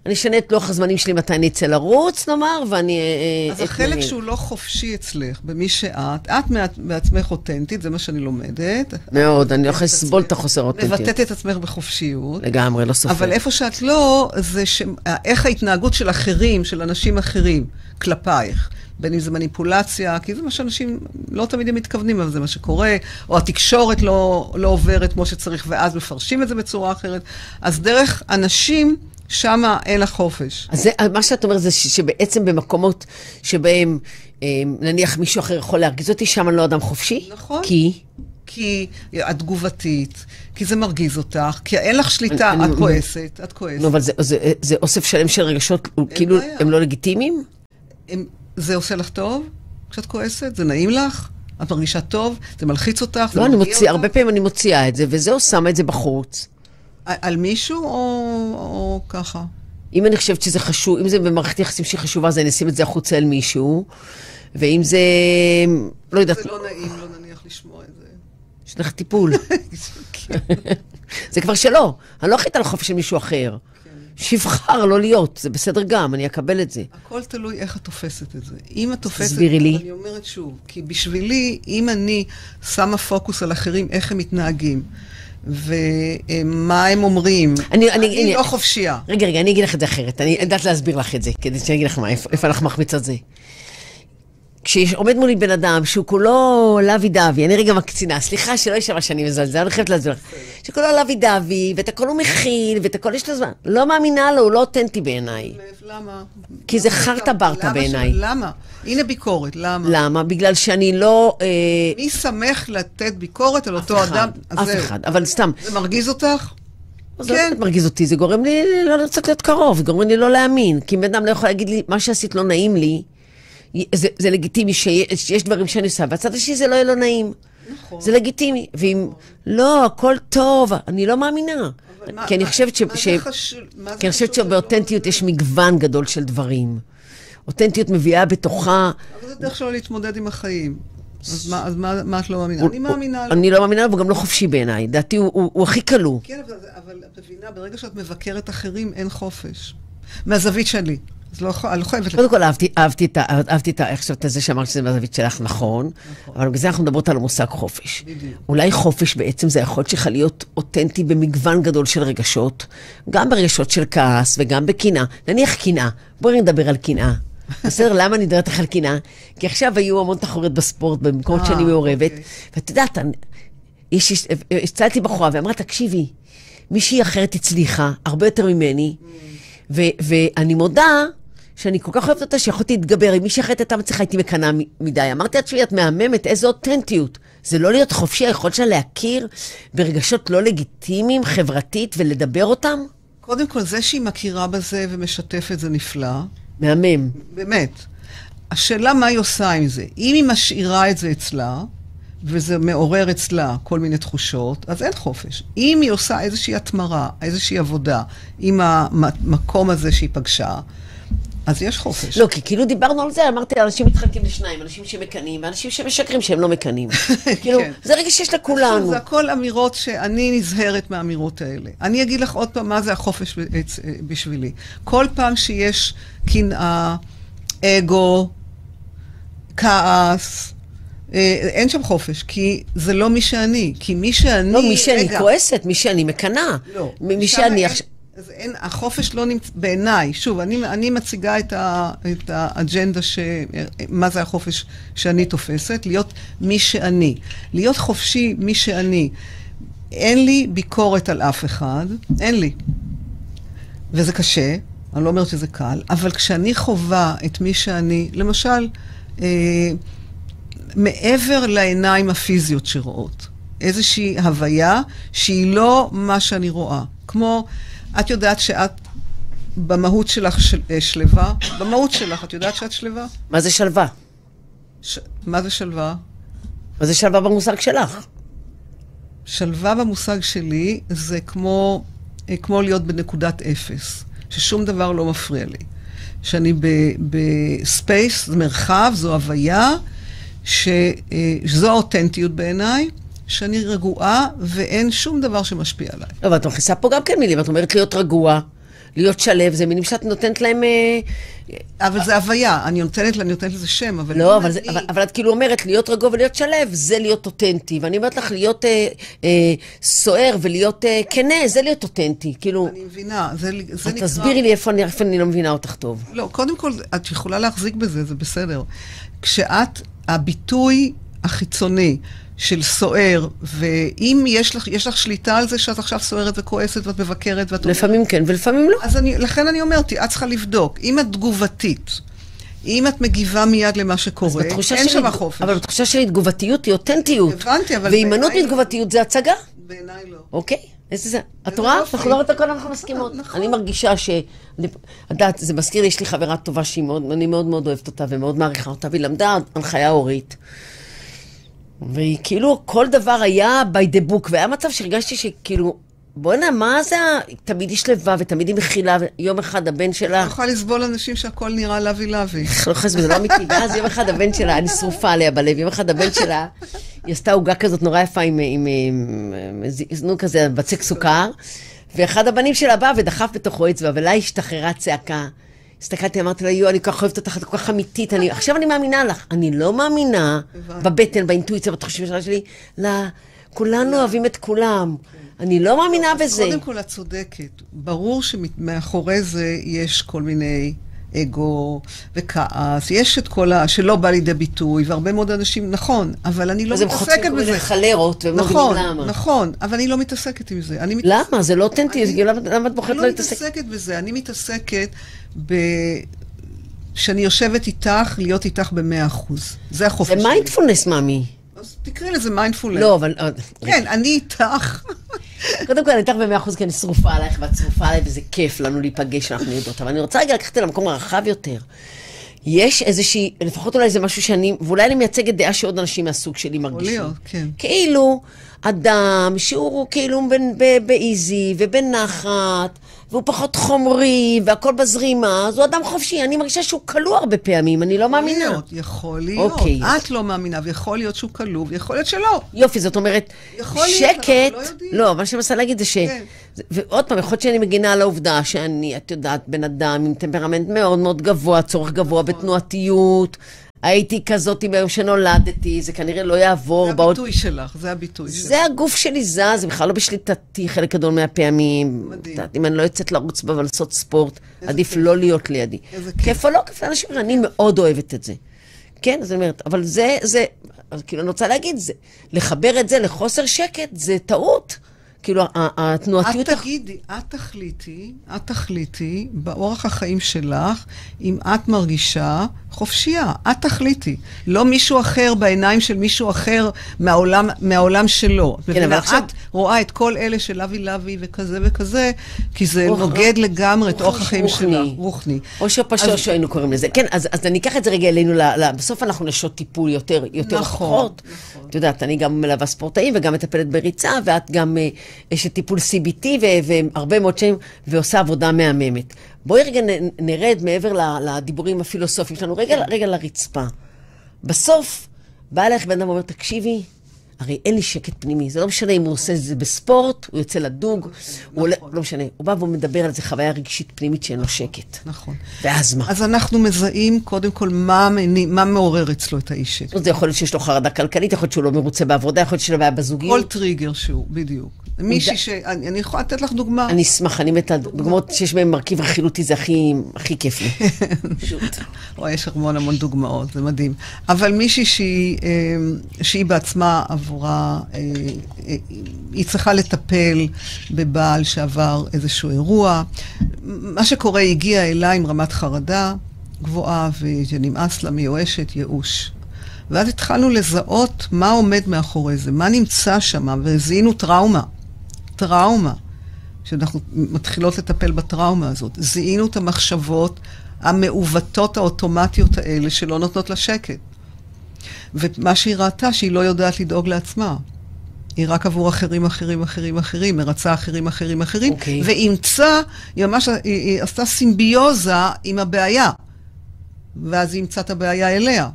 אני אשנה את לוח הזמנים שלי מתי אני אצא לרוץ, נאמר, ואני... אה, אז החלק. שהוא לא חופשי אצלך, במי שאת, את בעצמך אותנטית, זה מה שאני לומדת. מאוד, אני את לסבול את. החוסר האותנטיות. מבטאת את עצמך בחופשיות. לגמרי, לא סופר. אבל איפה שאת לא, זה ש... איך ההתנהגות של אחרים, של אנשים אחרים, כלפייך. בין אם זה מניפולציה, כי זה מה שאנשים לא תמיד הם מתכוונים, אבל זה מה שקורה, או התקשורת לא, לא עוברת כמו שצריך, ואז מפרשים את זה בצורה אחרת. אז דרך אנשים, שמה אין לך חופש. אז זה, מה שאת אומרת זה ש- שבעצם במקומות שבהם, אה, נניח מישהו אחר יכול להרגיז אותי, שם אני לא אדם חופשי? נכון. כי? כי את תגובתית, כי זה מרגיז אותך, כי אין לך שליטה, אני- את אני- כועסת, את כועסת. נו, אבל זה, זה, זה אוסף שלם של רגשות, כאילו, בעיה. הם לא לגיטימיים? הם, זה עושה לך טוב כשאת כועסת? זה נעים לך? את מרגישה טוב? זה מלחיץ אותך? לא, אני מוציאה? הרבה פעמים אני מוציאה את זה, וזהו, שמה את זה בחוץ. על מישהו או, או ככה? אם אני חושבת שזה חשוב, אם זה במערכת יחסים שהיא חשובה, אז אני אשים את זה החוצה אל מישהו, ואם זה, לא יודעת, זה לא נעים, לא נניח לשמוע את זה. יש לך טיפול. (laughs) זה כבר שלו, אני לא אחליט על החופש של מישהו אחר. שיבחר לא להיות, זה בסדר גם, אני אקבל את זה. הכל תלוי איך את תופסת את זה. אם את תופסת... תסבירי לי. אני אומרת שוב, כי בשבילי, אם אני שמה פוקוס על אחרים, איך הם מתנהגים, ומה הם אומרים, אני- אני- אני אני- לא חופשייה. רגע, רגע, אני אגיד לך את זה אחרת. אני יודעת להסביר לך את זה, כדי שאני אגיד לך מה, איפה איפה אנחנו מחמיצות זה. כשעומד מולי בן אדם שהוא כולו לוי דווי, אני רגע מקצינה, סליחה שלא יישמע שאני מזלזל, אני חייבת להסביר לך. שכולו לוי דווי, ואת הכל הוא מכיל, ואת הכל יש לו זמן. לא מאמינה לו, הוא לא אותנטי בעיניי. למה? כי זה למה ש- בעיניי. למה? הנה ביקורת, למה? למה? בגלל שאני לא... אה, מי שמח לתת ביקורת על אותו אדם? אף. אחד, אבל סתם. זה מרגיז אותך? זה לא כן. באמת מרגיז אותי, זה גורם לי לא לרצות להיות קרוב, זה גורם לי לא להאמין. כי אם בן אדם לא יכול להגיד לי, מה שעשית לא נעים לי, זה, זה לגיטימי שיש שיש דברים שאני עושה, והצד השני זה לא יהיה לו נעים. נכון. זה לגיטימי. ואם, לא, הכל טוב, אני לא מאמינה. מה- כי אני חושבת ש... מה זה ש... חשוב- כי אני חושבת שבאותנטיות שלא- יש מגוון גדול של דברים. אותנטיות מביאה בתוכה... אבל זה דרך שלו להתמודד עם החיים. אז מה, אז מה, מה את לא מאמינה? אני מאמינה לו. אני לא מאמינה לו, והוא גם לא חופשי בעיניי. דעתי הוא, הוא, הוא הכי כלוא. כן, אבל, אבל את מבינה, ברגע שאת מבקרת אחרים, אין חופש. מהזווית שלי. אז לא, יכול- אני לא חייבת... קודם כל, אהבתי, אהבתי את. אהבתי את. איך חשבת את זה שאמרת שזה מהזווית שלך, נכון. אבל בגלל זה אנחנו מדברות על המושג חופש. אולי חופש בעצם זה היכולת שלך להיות אותנטי במגוון גדול של רגשות, גם ברגשות של כעס וגם בקנאה. נניח קנאה, בואי נדבר על קנאה. (laughs) בסדר, למה אני מדברת לך על קנאה? כי עכשיו היו המון תחרויות בספורט במקומות אה, שאני מעורבת, אוקיי. ואת יודעת, הצלתי בחורה ואמרה, תקשיבי, מישהי אחרת הצליחה, הרבה יותר ממני, ו, ואני מודה שאני כל כך אוהבת אותה שיכולתי להתגבר, אם מישהי אחרת הייתה מצליחה, הייתי מקנאה מדי. אמרתי לעצמי, את מהממת, איזו אותנטיות. זה לא להיות חופשי, היכולת שלה להכיר ברגשות לא לגיטימיים, חברתית, ולדבר אותם? קודם כל, זה שהיא מכירה בזה ומשתפת זה נפלא. מהמם. באמת. השאלה מה היא עושה עם זה. אם היא משאירה את זה אצלה, וזה מעורר אצלה כל מיני תחושות, אז אין חופש. אם היא עושה איזושהי התמרה, איזושהי עבודה עם המקום הזה שהיא פגשה, אז יש חופש. לא, כי כאילו דיברנו על זה, אמרתי, אנשים מתחלקים לשניים, אנשים שמקנאים ואנשים שמשקרים שהם לא מקנאים. (laughs) כאילו, כן. זה רגע שיש לכולנו. זה הכל אמירות שאני נזהרת מהאמירות האלה. אני אגיד לך עוד פעם מה זה החופש אצ- בשבילי. כל פעם שיש קנאה, אגו, כעס, אה, אין שם חופש, כי זה לא מי שאני. כי מי שאני... לא, מי שאני רגע, כועסת, מי שאני מקנאה. לא. מי שאני עכשיו... אז אין, החופש לא נמצא, בעיניי, שוב, אני, אני מציגה את, ה, את האג'נדה, ש, מה זה החופש שאני תופסת, להיות מי שאני. להיות חופשי מי שאני. אין לי ביקורת על אף אחד, אין לי. וזה קשה, אני לא אומרת שזה קל, אבל כשאני חווה את מי שאני, למשל, אה, מעבר לעיניים הפיזיות שרואות, איזושהי הוויה שהיא לא מה שאני רואה. כמו, את יודעת שאת במהות שלך של, אה, שלווה? במהות שלך, את יודעת שאת שלווה? מה זה שלווה? ש... מה זה שלווה? מה זה שלווה במושג שלך? שלווה במושג שלי זה כמו, אה, כמו להיות בנקודת אפס, ששום דבר לא מפריע לי. שאני ב space, זה מרחב, זו הוויה, ש, אה, שזו האותנטיות בעיניי, שאני רגועה ואין שום דבר שמשפיע עליי. לא, אבל את מכניסה פה גם כן מילים, את אומרת להיות רגוע, להיות שלו, זה מילים שאת נותנת להם... אה, אבל זה הוויה, אני נותנת, אני נותנת לזה שם, אבל... לא, אבל, זה, אני- אבל, אבל את כאילו אומרת, להיות רגוע ולהיות שלו, זה להיות אותנטי. ואני אומרת לך, להיות אה, אה, סוער ולהיות אה, כנה, זה להיות אותנטי. כאילו, אני מבינה, זה, זה נקרא... תסבירי לי איפה אני, איפה אני לא מבינה אותך טוב. לא, קודם כל, את יכולה להחזיק בזה, זה בסדר. כשאת, הביטוי החיצוני של סוער, ואם יש לך, יש לך שליטה על זה שאת עכשיו סוערת וכועסת ואת מבקרת ואת... לפעמים כן ולפעמים לא. אז אני, לכן אני אומרת, את צריכה לבדוק. אם את תגובתית, אם את מגיבה מיד למה שקורה, אין שלי- שם חופש. אבל בתחושה שלי תגובתיות היא אותנטיות. הבנתי, אבל והימנעות מתגובתיות זה הצגה, בעיניי לא. אוקיי? איזה זה? את רואה? יופי. אנחנו לא רואות הכל, אנחנו מסכימות. נכון. אני מרגישה ש... את יודעת, זה מזכיר לי, יש לי חברה טובה שהיא מאוד, אני מאוד מאוד אוהבת אותה ומאוד מעריכה אותה, והיא למדה הנחיה הורית. והיא כאילו, כל דבר היה by the book, והיה מצב שהרגשתי שכאילו, בואנה, מה זה ה... תמיד היא שלווה ותמיד היא מכילה, ויום אחד הבן אני שלה... יכולה לסבול אנשים שהכל נראה לוי לוי. (laughs) לא חס וזה לא אמיתי. ואז יום אחד הבן שלה, אני שרופה עליה בלב, יום אחד הבן שלה, היא עשתה עוגה כזאת נורא יפה עם, עם, עם, עם נו כזה, בצק סוכר, ואחד הבנים שלה בא ודחף בתוכו אצבע, ולה השתחררה צעקה. הסתכלתי, אמרתי לה, יו, אני כל כך אוהבת אותך, את כל כך אמיתית, אני, עכשיו אני מאמינה לך. אני לא מאמינה. בבטן, באינטואיציה, בתחושים שלי, לא, כולנו אוהבים את כולם. אני לא מאמינה בזה. קודם כל, את צודקת. ברור שמאחורי זה יש כל מיני אגו וכעס. יש את כל ה... שלא בא לידי ביטוי, והרבה מאוד אנשים, נכון, אבל אני לא אז הם חוטפים מתעסקת כל מיני בזה. מחלות, והם לא נכון, מבינים למה. נכון, אבל אני לא מתעסקת עם זה. אני מת- למה? זה לא אותנטי, אני- למה את בוחרת אני לא לא להתעסק? מתעסקת בזה, אני מתעסקת ב... שאני יושבת איתך, להיות איתך במאה אחוז. זה החופש זה שלי. מיינדפולנס, מאמי. אז תקראי לזה מיינדפולנס. לא, אבל... אה, כן, אני איתך. קודם כל, אני איתך במאה אחוז כי אני שרופה עלייך ואת שרופה עליי, וזה כיף לנו להיפגש, אנחנו יודעות. אבל אני רוצה רגע לקחת את זה למקום הרחב יותר. יש איזושהי, לפחות אולי זה משהו שאני, ואולי אני מייצגת דעה שעוד אנשים מהסוג שלי מרגישים. להיות, כן. כאילו, אדם שהוא כאילו באיזי ובנחת, והוא פחות חומרי, והכל בזרימה, אז הוא אדם חופשי. אני מרגישה שהוא כלוא הרבה פעמים, אני לא מאמינה. יכול להיות, יכול להיות. אוקיי. את לא מאמינה, ויכול להיות שהוא כלוא, ויכול להיות שלא. יופי, זאת אומרת, יכול להיות, שקט, אנחנו לא יודעים. לא, מה שאני מנסה להגיד זה ש... כן. ועוד פעם, יכול להיות שאני מגינה על העובדה שאני, את יודעת, בן אדם עם טמפרמנט מאוד מאוד גבוה, צורך גבוה נכון. בתנועתיות. הייתי כזאת ביום שנולדתי, זה כנראה לא יעבור. זה בעוד- הביטוי שלך, זה הביטוי שלך. זה הגוף שלי זז, זה בכלל לא בשליטתי חלק גדול מהפעמים. מדהים. אם אני לא יוצאת לרוץ בה ולעשות ספורט, עדיף כיף. לא להיות לידי. איזה כיף. כיף או לא כיף לאנשים, אני מאוד אוהבת את זה. כן, אז אני אומרת, אבל זה, זה, כאילו אני רוצה להגיד, זה, לחבר את זה לחוסר שקט, זה טעות. כאילו, התנועתיות... את תגידי, את תחליטי, את תחליטי באורח החיים שלך, אם את מרגישה חופשייה. את תחליטי. לא מישהו אחר בעיניים של מישהו אחר מהעולם, מהעולם שלו. כן, אבל עכשיו- את רואה את כל אלה של לוי לוי וכזה וכזה, כי זה רוח- נוגד לגמרי את אורח החיים. שלך. רוחני. או שפשוט היינו קוראים לזה. כן, אז, אז אני אקח את זה רגע אלינו, ל, ל, בסוף אנחנו נשות טיפול יותר, יותר נכון. נכון. את יודעת, אני גם מלווה ספורטאים וגם מטפלת בריצה, ואת גם אשת טיפול CBT והרבה מאוד שנים, ועושה עבודה מהממת. בואי רגע נרד מעבר לדיבורים הפילוסופיים שלנו, רגע, רגע לרצפה. בסוף, בא אליך בן אדם ואומר, תקשיבי, הרי אין לי שקט פנימי, זה לא משנה אם הוא עושה את זה בספורט, הוא יוצא לדוג, הוא עולה, לא משנה, הוא בא והוא מדבר על איזה חוויה רגשית פנימית שאין לו שקט. נכון. ואז מה? אז אנחנו מזהים קודם כל מה, מעורר אצלו את האי שקט. זה יכול להיות שיש לו חרדה כלכלית, יכול להיות שהוא לא מרוצה בעבודה, יכול להיות שיש לו בעיה כל בזוגיות. טריגר שהוא, בדיוק. מישהי ש... אני אני יכולה לתת לך דוגמה. אני אשמח, אני מתה, דוגמאות שיש בהן מרכיב רכילותי, זה הכי, הכי כיף לי. (laughs) פשוט. וואי, יש המון המון דוגמאות, זה מדהים. אבל מישהי שהיא, אה, שהיא בעצמה עבורה, אה, אה, היא צריכה לטפל בבעל שעבר איזשהו אירוע. מה שקורה, היא הגיעה אליי עם רמת חרדה גבוהה, ונמאס לה, מיואשת, ייאוש. ואז התחלנו לזהות מה עומד מאחורי זה, מה נמצא שם, וזיהינו טראומה. טראומה. שאנחנו מתחילות לטפל בטראומה הזאת. זיהינו את המחשבות המעוותות האוטומטיות האלה שלא נותנות לה שקט. ומה שהיא ראתה, שהיא לא יודעת לדאוג לעצמה. היא רק עבור אחרים, אחרים, אחרים, אחרים, מרצה אחרים, אחרים, אחרים, אוקיי. ואימצה, היא ממש, היא, היא עשתה סימביוזה עם הבעיה, ואז היא אימצה את הבעיה אליה.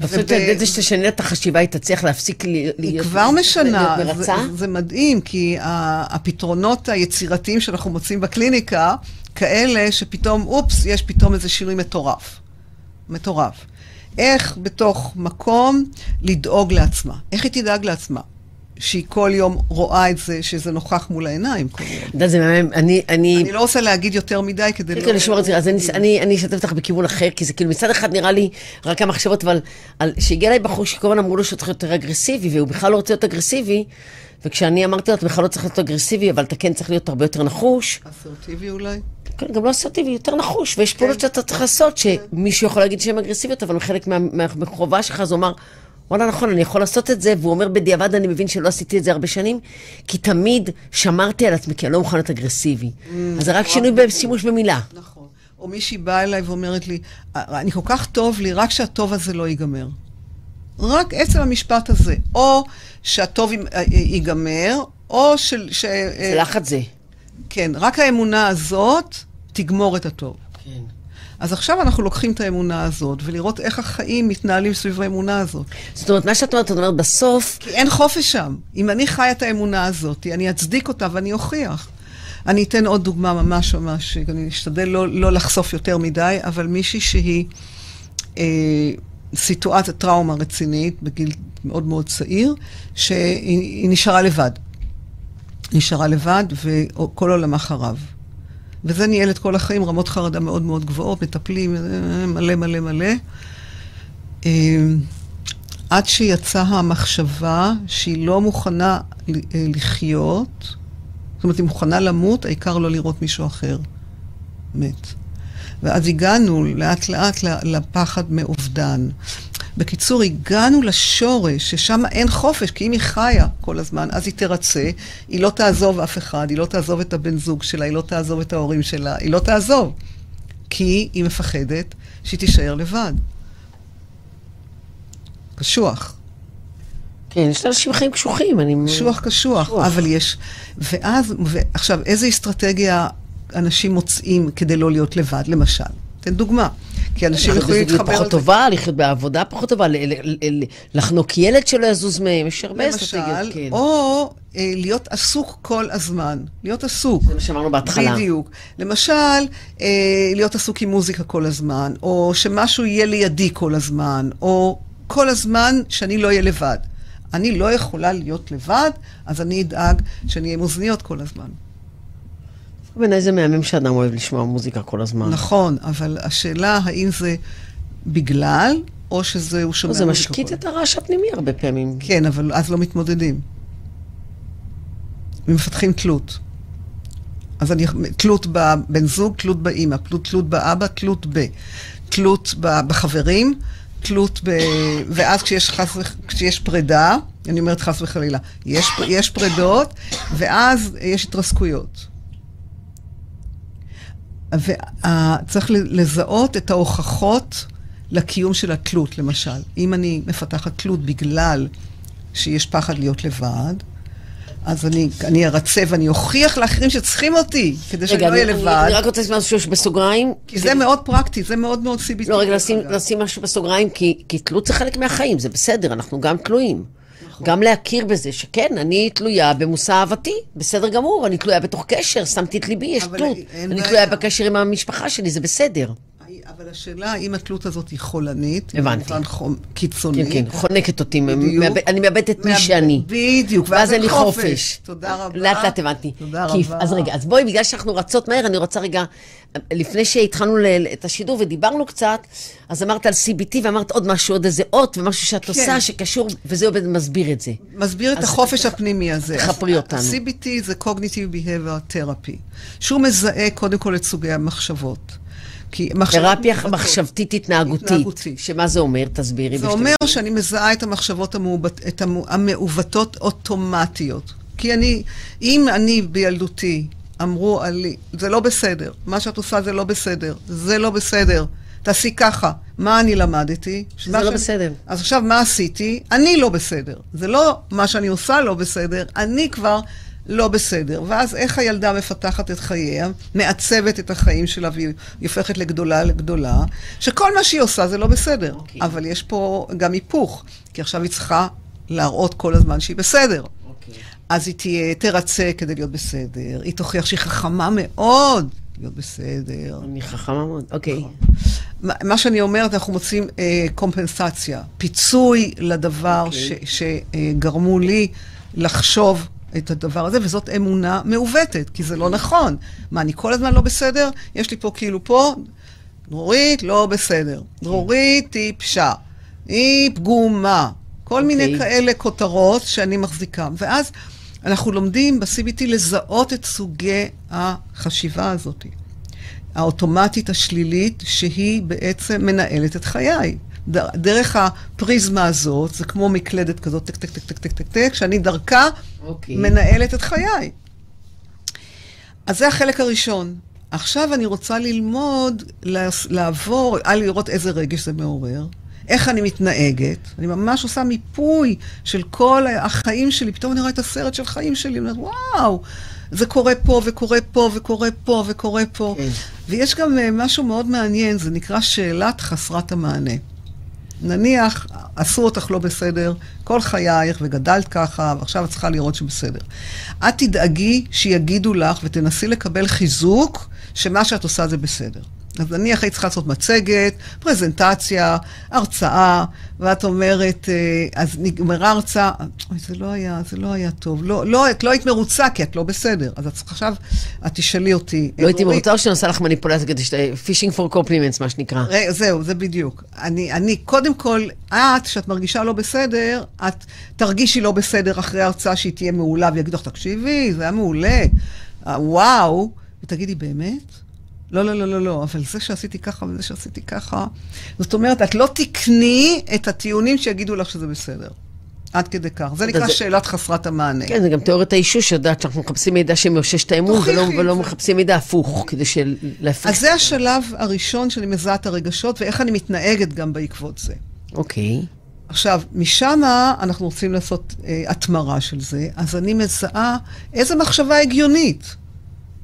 בסוף אתה יודע שתשנה את החשיבה, היא תצליח להפסיק להיות היא כבר משנה. מרצה? זה, זה מדהים, כי הפתרונות היצירתיים שאנחנו מוצאים בקליניקה, כאלה שפתאום, אופס, יש פתאום איזה שינוי מטורף. מטורף. איך בתוך מקום לדאוג לעצמה. איך היא תדאג לעצמה? שהיא כל יום רואה את זה, שזה נוכח מול העיניים כל יום. אתה יודע, זה מהמם, אני... אני... אני לא רוצה להגיד יותר מדי כדי כן, לא... כן, לשמור את זה. אז אני- אשתף אותך בכיוון אחר, כי זה כאילו מצד אחד נראה לי רק המחשבות, אבל שהגיע אליי בחור שכל הזמן אמרו לו שהוא צריך להיות יותר אגרסיבי, והוא בכלל לא רוצה להיות אגרסיבי, וכשאני אמרתי לו, אתה בכלל לא צריך להיות אגרסיבי, אבל אתה כן צריך להיות הרבה יותר נחוש, אסרטיבי אולי? כן, גם לא אסרטיבי, יותר נחוש, ויש פעולות שאתה צריך לעשות, שמישהו יכול להגיד שהן אגרסיביות, אבל חלק מה- מה- מהחובה שלך, אז הוא אמר, וואלה, נכון, אני יכול לעשות את זה, והוא אומר, בדיעבד אני מבין שלא עשיתי את זה הרבה שנים, כי תמיד שמרתי על עצמי, כי אני לא מוכן להיות אגרסיבי. אז זה רק שינוי בשימוש במילה. נכון. או מישהי באה אליי ואומרת לי, אני כל כך טוב לי, רק שהטוב הזה לא ייגמר. רק עצם המשפט הזה. או שהטוב יימ- אה, ייגמר, או של... ש... זה לחץ זה. כן, רק האמונה הזאת תגמור את הטוב. כן. אז עכשיו אנחנו לוקחים את האמונה הזאת, ולראות איך החיים מתנהלים סביב האמונה הזאת. זאת אומרת, מה שאת אומרת, את אומרת, בסוף, כי אין חופש שם. אם אני חיה את האמונה הזאת, אני אצדיק אותה ואני אוכיח. אני אתן עוד דוגמה ממש ממש, אני אשתדל לא, לא לחשוף יותר מדי, אבל מישהי שהיא אה, סיטואציית טראומה רצינית, בגיל מאוד מאוד צעיר, שהיא היא נשארה לבד. נשארה לבד וכל עולמה חרב. וזה ניהל את כל החיים, רמות חרדה מאוד מאוד גבוהות, מטפלים אה, מלא מלא מלא. אה, עד שיצאה המחשבה שהיא לא מוכנה אה, לחיות, זאת אומרת, היא מוכנה למות, העיקר לא לראות מישהו אחר מת. ואז הגענו לאט לאט לפחד מאובדן. בקיצור, הגענו לשורש, ששם אין חופש, כי אם היא חיה כל הזמן, אז היא תרצה, היא לא תעזוב אף אחד, היא לא תעזוב את הבן זוג שלה, היא לא תעזוב את ההורים שלה, היא לא תעזוב. כי היא מפחדת שהיא תישאר לבד. קשוח. כן, יש לאנשים חיים קשוחים, אני... קשוח קשוח, קשוח. אבל יש... ואז, ועכשיו, איזה אסטרטגיה אנשים מוצאים כדי לא להיות לבד, למשל? תן דוגמה. כי אנשים לחיות יכולים להתחבר... פחות על זה. טובה, לחיות בעבודה פחות טובה, לחנוק ילד שלא יזוז מהם, יש הרבה אסטרטגיות, כן. או אה, להיות עסוק כל הזמן. להיות עסוק. זה מה שאמרנו בהתחלה. בדיוק. למשל, אה, להיות עסוק עם מוזיקה כל הזמן, או שמשהו יהיה לידי כל הזמן, או כל הזמן שאני לא אהיה לבד. אני לא יכולה להיות לבד, אז אני אדאג שאני אהיה עם אוזניות כל הזמן. בעיניי זה מהמם שאדם אוהב לשמוע מוזיקה כל הזמן. נכון, אבל השאלה האם זה בגלל, או שזה הוא שומע זה משקיט את הרעש הפנימי הרבה פעמים. כן, אבל אז לא מתמודדים. ומפתחים תלות. אז אני, תלות בבן זוג, תלות באימא, תלות, תלות באבא, תלות ב... תלות בחברים, תלות ב... ואז כשיש, חס, כשיש פרידה, אני אומרת חס וחלילה, יש, יש פרידות, ואז יש התרסקויות. וצריך לזהות את ההוכחות לקיום של התלות, למשל. אם אני מפתחת תלות בגלל שיש פחד להיות לבד, אז אני, אני ארצה ואני אוכיח לאחרים שצריכים אותי, כדי שאני רגע, לא אהיה אני- אני לבד. אני רק רוצה לשים משהו בסוגריים. כי זה מאוד פרקטי, זה מאוד מאוד CBT. לא, רגע, לשים. לשים משהו בסוגריים, כי, כי תלות זה חלק מהחיים, זה בסדר, אנחנו גם תלויים. נכון. גם להכיר בזה שכן, אני תלויה במושא אהבתי, בסדר גמור, אני תלויה בתוך קשר, שמתי את ליבי, יש תלות. אני בעיה. תלויה בקשר עם המשפחה שלי, זה בסדר. אבל השאלה, האם התלות הזאת היא חולנית, הבנתי. במובן חום- קיצוני. כן, כן, חונקת אותי, בדיוק. מאבד- אני מאבדת את מי מאבד- שאני. בדיוק, ואז אין לי חופש. תודה רבה. לאט לאט הבנתי. תודה כיף. רבה. אז רגע, אז בואי, בגלל שאנחנו רצות מהר, אני רוצה רגע, לפני שהתחלנו ל- את השידור ודיברנו קצת, אז אמרת על CBT ואמרת עוד משהו, עוד איזה אות ומשהו שאת כן. עושה שקשור, וזה עובד מסביר את זה. מסביר את החופש תח- הפנימי הזה. תחפרי אז אותנו. ה-CBT זה Cognitive Behavior Therapy, שהוא מזהה קודם כל את סוגי המחשבות. כי מחשבות תרפיה. מחשבתית התנהגותית. התנהגותית. שמה זה אומר? תסבירי. זה בשתי אומר. שאני מזהה את המחשבות המעוות, את המעוותות אוטומטיות. כי אני, אם אני בילדותי אמרו עלי, זה לא בסדר, מה שאת עושה זה לא בסדר, זה לא בסדר, תעשי ככה. מה אני למדתי? שזה לא שאני- בסדר. אז עכשיו, מה עשיתי? אני לא בסדר. זה לא מה שאני עושה לא בסדר, אני כבר לא בסדר. ואז איך הילדה מפתחת את חייה, מעצבת את החיים שלה, והיא הופכת לגדולה לגדולה, שכל מה שהיא עושה זה לא בסדר. Okay. אוקיי. אבל יש פה גם היפוך, כי עכשיו היא צריכה להראות כל הזמן שהיא בסדר. אוקיי. אז היא תהיה, תרצה כדי להיות בסדר, היא תוכיח שהיא חכמה מאוד להיות בסדר. אני חכמה מאוד, אוקיי. מה מה שאני אומרת, אנחנו מוצאים אה, קומפנסציה, פיצוי לדבר אוקיי. שגרמו לי לחשוב את הדבר הזה, וזאת אמונה מעוותת, כי זה לא נכון. מה, אני כל הזמן לא בסדר? יש לי פה כאילו פה, דרורית לא בסדר, דרורית היא פשע, היא פגומה, כל מיני אוקיי. כאלה כותרות שאני מחזיקה. ואז אנחנו לומדים ב-CBT לזהות את סוגי החשיבה הזאת. האוטומטית השלילית, שהיא בעצם מנהלת את חיי. דרך הפריזמה הזאת, זה כמו מקלדת כזאת, טק, טק, טק, טק, טק, טק, טק, שאני דרכה אוקיי. מנהלת את חיי. אז זה החלק הראשון. עכשיו אני רוצה ללמוד, לעבור, על לראות איזה רגש זה מעורר, איך אני מתנהגת. אני ממש עושה מיפוי של כל החיים שלי, פתאום אני רואה את הסרט של חיים שלי, אני אומרת, וואו, זה קורה פה וקורה פה וקורה פה וקורה פה. כן. ויש גם אה, משהו מאוד מעניין, זה נקרא שאלת חסרת המענה. נניח, עשו אותך לא בסדר כל חייך וגדלת ככה, ועכשיו את צריכה לראות שבסדר. את תדאגי שיגידו לך ותנסי לקבל חיזוק שמה שאת עושה זה בסדר. אז נניח היית צריכה לעשות מצגת, פרזנטציה, הרצאה, ואת אומרת, אה, אז נגמרה הרצאה, אוי, זה לא היה, זה לא היה טוב. לא, לא, את לא היית מרוצה כי את לא בסדר. אז את עכשיו, את תשאלי אותי. לא הייתי מרוצה או שאני עושה לך מניפולציה כדי ש... fishing for compliments, מה שנקרא. זהו, זה בדיוק. אני, אני, קודם כל, את, שאת מרגישה לא בסדר, את תרגישי לא בסדר אחרי ההרצאה שהיא תהיה מעולה, ויגידו לך, תקשיבי, זה היה מעולה, אה, וואו, ותגידי, באמת? לא, לא, לא, לא, לא, אבל זה שעשיתי ככה וזה שעשיתי ככה, זאת אומרת, את לא תקני את הטיעונים שיגידו לך שזה בסדר. עד כדי כך. זה נקרא זה- שאלת חסרת המענה. כן, זה גם תיאוריית האישוש, שיודעת שאנחנו מחפשים מידע שמאושש את האמון, ולא, ולא. מחפשים מידע הפוך, כדי של... להפיק... אז זה השלב הראשון שאני מזהה את הרגשות, ואיך אני מתנהגת גם בעקבות זה. אוקיי. עכשיו, משם אנחנו רוצים לעשות אה, התמרה של זה, אז אני מזהה איזה מחשבה הגיונית.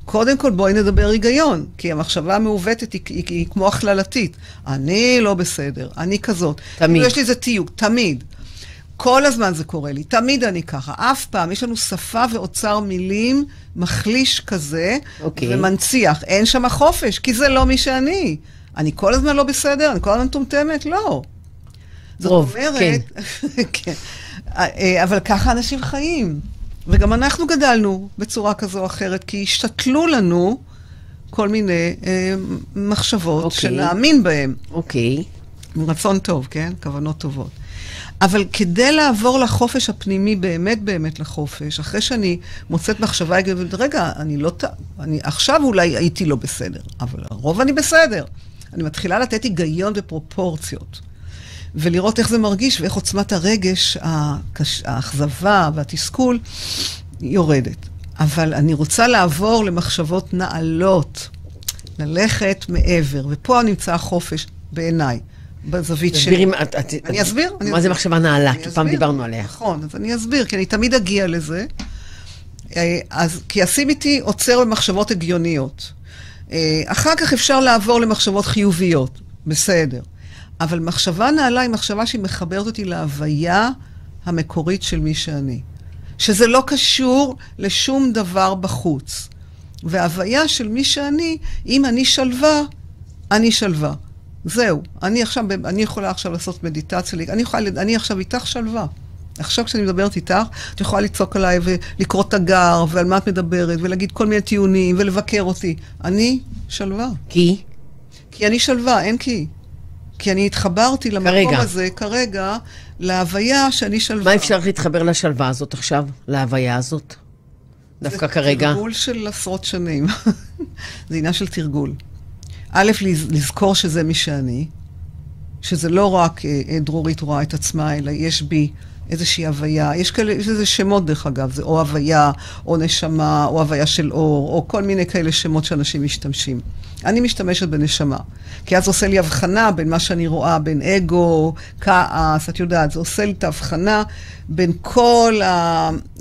קודם כל, בואי נדבר היגיון, כי המחשבה המעוותת היא, היא, היא כמו הכללתית. אני לא בסדר, אני כזאת. תמיד. יש לי איזה תיוג, תמיד. כל הזמן זה קורה לי, תמיד אני ככה. אף פעם, יש לנו שפה ואוצר מילים מחליש כזה, אוקיי. ומנציח. אין שם חופש, כי זה לא מי שאני. אני כל הזמן לא בסדר, אני כל הזמן מטומטמת? לא. זאת רוב, אומרת, כן. (laughs) אה, אבל ככה אנשים חיים. וגם אנחנו גדלנו בצורה כזו או אחרת, כי השתתלו לנו כל מיני אה, מחשבות אוקיי. שנאמין בהן. אוקיי. עם רצון טוב, כן? כוונות טובות. אבל כדי לעבור לחופש הפנימי, באמת באמת לחופש, אחרי שאני מוצאת מחשבה הגיונית, רגע, אני לא... ט... אני עכשיו אולי הייתי לא בסדר, אבל הרוב אני בסדר. אני מתחילה לתת היגיון ופרופורציות. ולראות איך זה מרגיש ואיך עוצמת הרגש, הקש... האכזבה והתסכול יורדת. אבל אני רוצה לעבור למחשבות נעלות, ללכת מעבר, ופה נמצא החופש בעיניי, בזווית שלי. את- את- אני אסביר? אני מה זה אסביר. מחשבה נעלה? אני כי פעם. דיברנו עליה. נכון, אז אני אסביר, כי אני תמיד אגיע לזה. אה, אז, כי ה-CBT עוצר במחשבות הגיוניות. אה, אחר כך אפשר לעבור למחשבות חיוביות, בסדר. אבל מחשבה נעלה היא מחשבה שהיא מחברת אותי להוויה המקורית של מי שאני. שזה לא קשור לשום דבר בחוץ. וההוויה של מי שאני, אם אני שלווה, אני שלווה. זהו. אני עכשיו, אני יכולה עכשיו לעשות מדיטציה, אני, יכולה, אני עכשיו איתך שלווה. עכשיו כשאני מדברת איתך, את יכולה לצעוק עליי ולקרוא תגר, ועל מה את מדברת, ולהגיד כל מיני טיעונים, ולבקר אותי. אני שלווה. כי? כי אני שלווה, אין כי. כי אני התחברתי למקום כרגע. הזה כרגע, להוויה שאני שלווה. מה אפשר להתחבר לשלווה הזאת עכשיו? להוויה הזאת? דווקא כרגע? זה תרגול של עשרות שנים. (laughs) זה עניין של תרגול. א', לז- לזכור שזה מי שאני, שזה לא רק אה, אה, דרורית רואה את עצמה, אלא יש בי איזושהי הוויה. יש כאלה, יש איזה שמות דרך אגב, זה או הוויה, או נשמה, או הוויה של אור, או כל מיני כאלה שמות שאנשים משתמשים. אני משתמשת בנשמה, כי אז עושה לי הבחנה בין מה שאני רואה, בין אגו, כעס, את יודעת, זה עושה לי את ההבחנה בין כל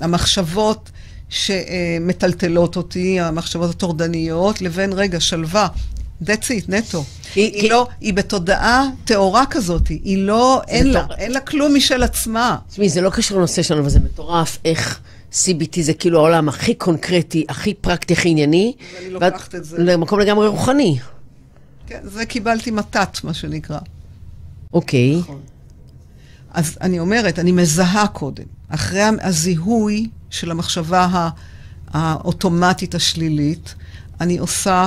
המחשבות שמטלטלות אותי, המחשבות הטורדניות, לבין, רגע, שלווה. That's it, נטו. היא- היא, כי- לא, היא בתודעה טהורה כזאת, היא לא, אין לה. אין לה כלום משל עצמה. תשמעי, זה לא קשור לנושא שלנו, אבל זה מטורף איך CBT זה כאילו העולם הכי קונקרטי, הכי פרקטי, הכי ענייני. ואני לוקחת את זה. למקום לגמרי רוחני. כן, זה קיבלתי מתת, מה שנקרא. אוקיי. אז אני אומרת, אני מזהה קודם. אחרי הזיהוי של המחשבה האוטומטית השלילית, אני עושה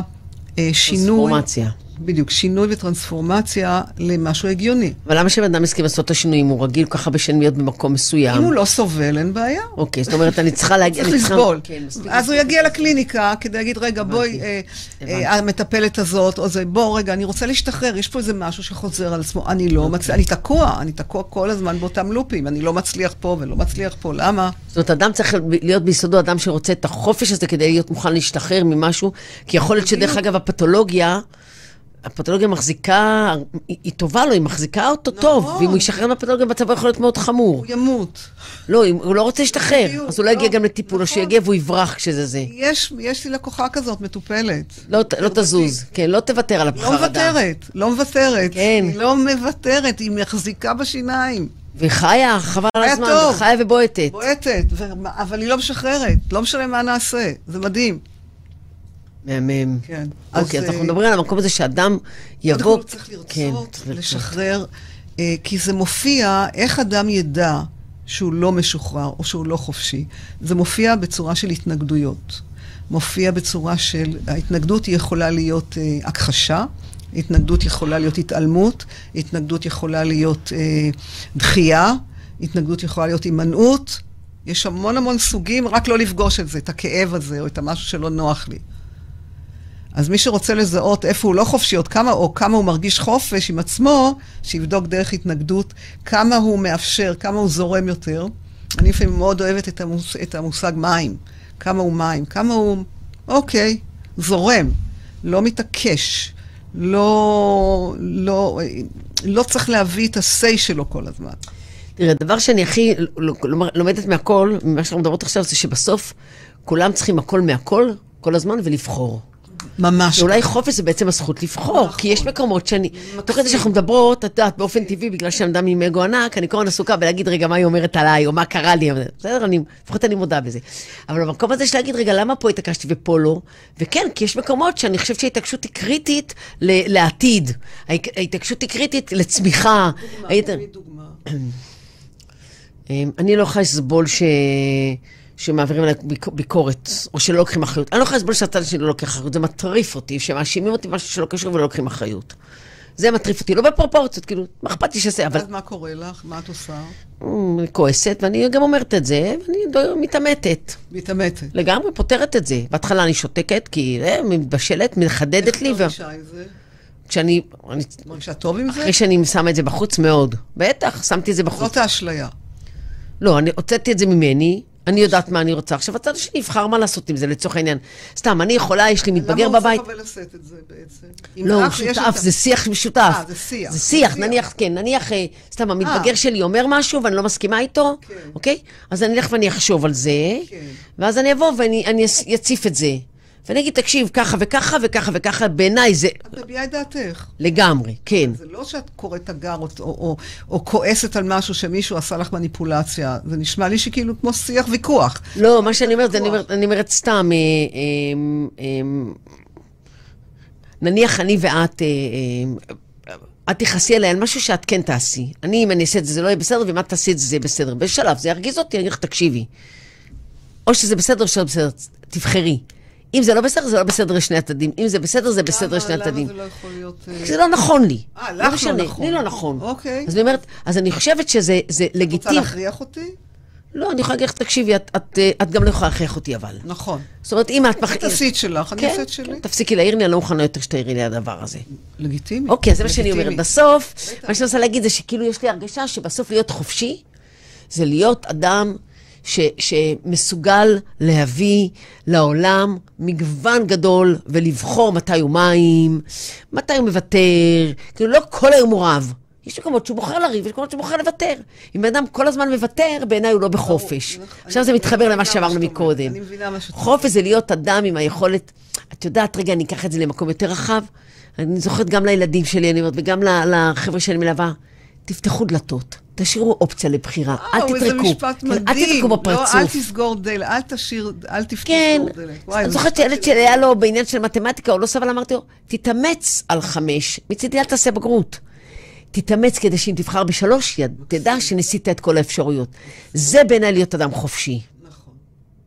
אה, שינוי... טרנספורמציה. בדיוק, שינוי וטרנספורמציה למשהו הגיוני. אבל למה שבן אדם יסכים לעשות את השינויים? הוא רגיל הרבה שנים להיות במקום מסוים. אם הוא לא סובל, אין בעיה. אוקיי, זאת אומרת, אני צריכה להגיד... צריך לסבול. כן, אז הוא. יגיע לקליניקה כדי להגיד, רגע, בואי, אה. אה, המטפלת הזאת, או זה, בוא, רגע, אני רוצה להשתחרר, יש פה איזה משהו שחוזר על עצמו. אני לא מצליח, אני תקוע, אני תקוע כל הזמן באותם לופים. אני לא מצליח פה ולא מצליח פה, למה? זאת אומרת, אדם צריך להיות ביסודו אדם שרוצה את החופש הזה כדי להיות מוכן להשתחרר ממשהו, כי יכול להיות שדרך אגב הפתולוגיה, הפתולוגיה מחזיקה, היא, היא טובה לו, היא מחזיקה אותו נכון. טוב, ואם הוא ישחרר מהפתולוגיה מצבו יכול להיות מאוד חמור. הוא ימות. לא, אם הוא לא רוצה להשתחרר, אז הוא לא יגיע לא, גם לטיפול, או נכון. שיגיע והוא יברח כשזה זה. יש, יש לי לקוחה כזאת, מטופלת. לא, לא תזוז, כן, לא תוותר על לא החרדה. מוותרת, לא מוותרת. כן. היא לא מוותרת, היא מחזיקה בשיניים. והיא חיה, חבל על הזמן. חיה ובועטת. בועטת, ומה- אבל היא לא משחררת. לא משנה מה נעשה, זה מדהים. מהמם. כן. אוקיי, אז אה, אנחנו מדברים על המקום הזה שאדם קודם יבוא... כל הוא צריך לרצות, כן. לשחרר, אה, כי זה מופיע, איך אדם ידע שהוא לא משוחרר או שהוא לא חופשי. זה מופיע בצורה של התנגדויות. מופיע בצורה של, ההתנגדות היא יכולה להיות אה, הכחשה, התנגדות יכולה להיות התעלמות, התנגדות יכולה להיות אה, דחייה, התנגדות יכולה להיות הימנעות. יש המון המון סוגים, רק לא לפגוש את זה, את הכאב הזה, או את המשהו שלא נוח לי. אז מי שרוצה לזהות איפה הוא לא חופשי, עוד כמה, או כמה הוא מרגיש חופש עם עצמו, שיבדוק דרך התנגדות, כמה הוא מאפשר, כמה הוא זורם יותר. אני לפעמים מאוד אוהבת את, המוס, את המושג מים. כמה הוא מים, כמה הוא, אוקיי, זורם, לא מתעקש, לא, לא, לא צריך להביא את ה-say שלו כל הזמן. תראה, הדבר שאני הכי לומדת מהכל, ממה שאנחנו מדברות עכשיו, זה שבסוף כולם צריכים הכל מהכל, כל הזמן, ולבחור. ממש. ואולי חופש זה בעצם הזכות לבחור, נכון. כי יש מקומות שאני, תוך כדי שאנחנו מדברות, את יודעת, באופן טבעי, בגלל שאני אדם עם אגו ענק, אני כל הזמן עסוקה בלהגיד, רגע, מה היא אומרת עליי, או מה קרה לי, בסדר, אני, לפחות אני מודה בזה. אבל במקום הזה של להגיד, רגע, למה פה התעקשתי ופה לא? וכן, כי יש מקומות שאני חושבת שההתעקשות היא קריטית ל- לעתיד. ההת- ההתעקשות היא קריטית לצמיחה. היית- דוגמה. (clears throat) אמ, אני לא יכולה לסבול ש... שמעבירים עליי ביק- ביקורת, או שלא לוקחים אחריות. אני לא יכולה לסבול שהצד שלי לא לוקח אחריות, זה מטריף אותי, שמאשימים אותי במשהו שלא קשור ולא לוקחים אחריות. זה מטריף אותי, לא בפרופורציות, כאילו, מה אכפת לי שזה, אבל אז מה קורה לך? מה את עושה? אמ, אני כועסת, ואני גם אומרת את זה, ואני מתעמתת. מתעמתת. לגמרי פותרת את זה. בהתחלה אני שותקת, כי אה, מתבשלת, מחדדת לי, איך את מרגישה עם זה? וכשאני, אני- מרגישה טוב עם זה? אחרי שאני שמה את זה בחוץ מאוד, בטח, שמתי את זה בחוץ. זאת האשליה. לא, אני הוצאתי את זה ממני, אני יודעת מה אני רוצה. עכשיו, הצד השני יבחר מה לעשות עם זה, לצורך העניין. סתם, אני יכולה, יש לי מתבגר בבית. למה הוא צריך לשאת את זה בעצם? לא, הוא שותף, זה שיח משותף. אה, זה שיח. זה שיח, נניח, כן, נניח, אה, סתם, המתבגר שלי אומר משהו ואני לא מסכימה איתו, כן. אוקיי? אז אני אלך ואני אחשוב על זה, כן. ואז אני אבוא ואני אציף את זה. ואני אגיד, תקשיב, ככה וככה וככה וככה, בעיניי זה את מביעה את דעתך. לגמרי, כן. זה לא שאת קוראת תגר או, או, או, או כועסת על משהו שמישהו עשה לך מניפולציה. זה נשמע לי שכאילו כמו שיח ויכוח. לא, מה שאני אומרת, אני. אומרת, אני אומרת סתם, אה, אה, אה, נניח אני ואת, אה, אה, את תכעסי עליי על משהו שאת כן תעשי. אני, אם אני אעשה את זה, זה לא יהיה בסדר, ואם את תעשי את זה, זה יהיה בסדר. בשלב, זה ירגיז אותי, אני אגיד לך, תקשיבי. או שזה בסדר או שזה בסדר, תבחרי. אם זה לא בסדר, זה לא בסדר לשני הצדדים. אם זה בסדר, זה בסדר לשני למה הצדדים. זה לא יכול להיות... אה, זה לא נכון לי. אה, לך לא נכון. לי לא נכון. אוקיי. אז אני אומרת, אז אני חושבת שזה זה רוצה לגיטימי. להכריח אותי? לא, אני יכולה להגיד לך, תקשיבי, את, את, אה, את גם לא יכולה להכריח אותי, אבל. נכון. זאת אומרת, אם את... תעשי את שלך, אני כן, אעשה את שלי. תפסיקי להעיר לי, אני לא מוכנה יותר שתעירי לי הדבר הזה. לגיטימי. אוקיי, אז זה מה שאני לגיטימי. אומרת. בסוף, מה שאני רוצה להגיד זה שכאילו יש לי הרגשה שבסוף להיות חופשי, זה להיות אדם ש, שמסוגל להביא לעולם מגוון גדול ולבחור מתי הוא מים, מתי הוא מוותר, כאילו לא כל היום הוא רב. יש מקומות שהוא בוחר לריב, יש מקומות שהוא בוחר לוותר. אם בן אדם כל הזמן מוותר, בעיניי הוא לא בחופש. ברור. עכשיו זה מתחבר למה שאמרנו. מקודם. חופש זה להיות אדם עם היכולת... את יודעת, רגע, אני אקח את זה למקום יותר רחב. אני זוכרת גם לילדים שלי, אני אומרת, וגם לחבר'ה שאני מלווה, תפתחו דלתות, תשאירו אופציה לבחירה, אל וואו, תתרקו. איזה משפט כן, מדהים. אל תתרקו בפרצוף. לא, אל תסגור דלת, אל תשאיר, אל תפתח כן, דלת. וואי, אני זוכרת שילד שלי היה לו בעניין של מתמטיקה, הוא לא סבל, אמרתי לו, תתאמץ על חמש, מצידי אל תעשה בגרות. תתאמץ כדי שאם תבחר בשלוש, יד- תדע שניסית את כל האפשרויות. זה בעיניי להיות אדם חופשי. נכון,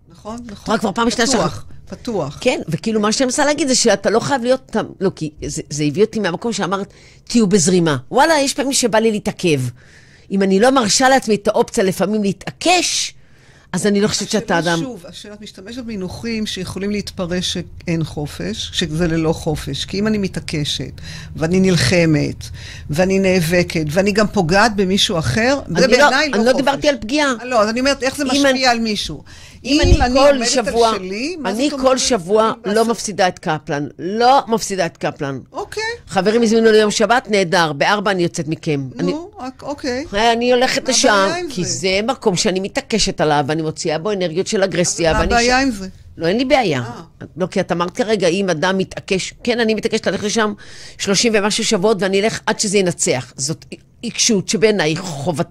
נכון, נכון. כבר פעם שנייה פתוח, פתוח. כן, וכאילו מה שאני מנסה להגיד זה שאתה לא חייב להיות, אתה- לא, כי זה, זה הביא אותי מהמקום שאמרת, תהיו בזרימה. וואלה, יש פעמים שבא לי להתעכב. אם אני לא מרשה לעצמי את האופציה לפעמים להתעקש, אז אני לא חושבת שאתה אדם... שוב, השאלה, את משתמשת במינוחים שיכולים להתפרש שאין חופש, שזה ללא חופש. כי אם אני מתעקשת, ואני נלחמת, ואני נאבקת, ואני גם פוגעת במישהו אחר, זה אני לא- בעיניי לא אני חופש. לא דיברתי על פגיעה. לא, אז אני אומרת, איך זה משפיע אני- על מישהו? אם אני כל שבוע, שלי, אני כל? שבוע לא מפסידה את קפלן. לא מפסידה את קפלן. אוקיי, חברים הזמינו ליום שבת, נהדר, בארבע אני יוצאת מכם. נו, אוקיי. אני הולכת לשם, כי זה? מקום שאני מתעקשת עליו, ואני מוציאה בו אנרגיות של אגרסיה. מה הבעיה עם זה? לא, אין לי בעיה. אה. לא, כי את אמרת כרגע, אם אדם מתעקש, כן, אני מתעקשת ללכת לשם 30 ומשהו שבועות, ואני אלך עד שזה ינצח. זאת עיקשות שבעיניי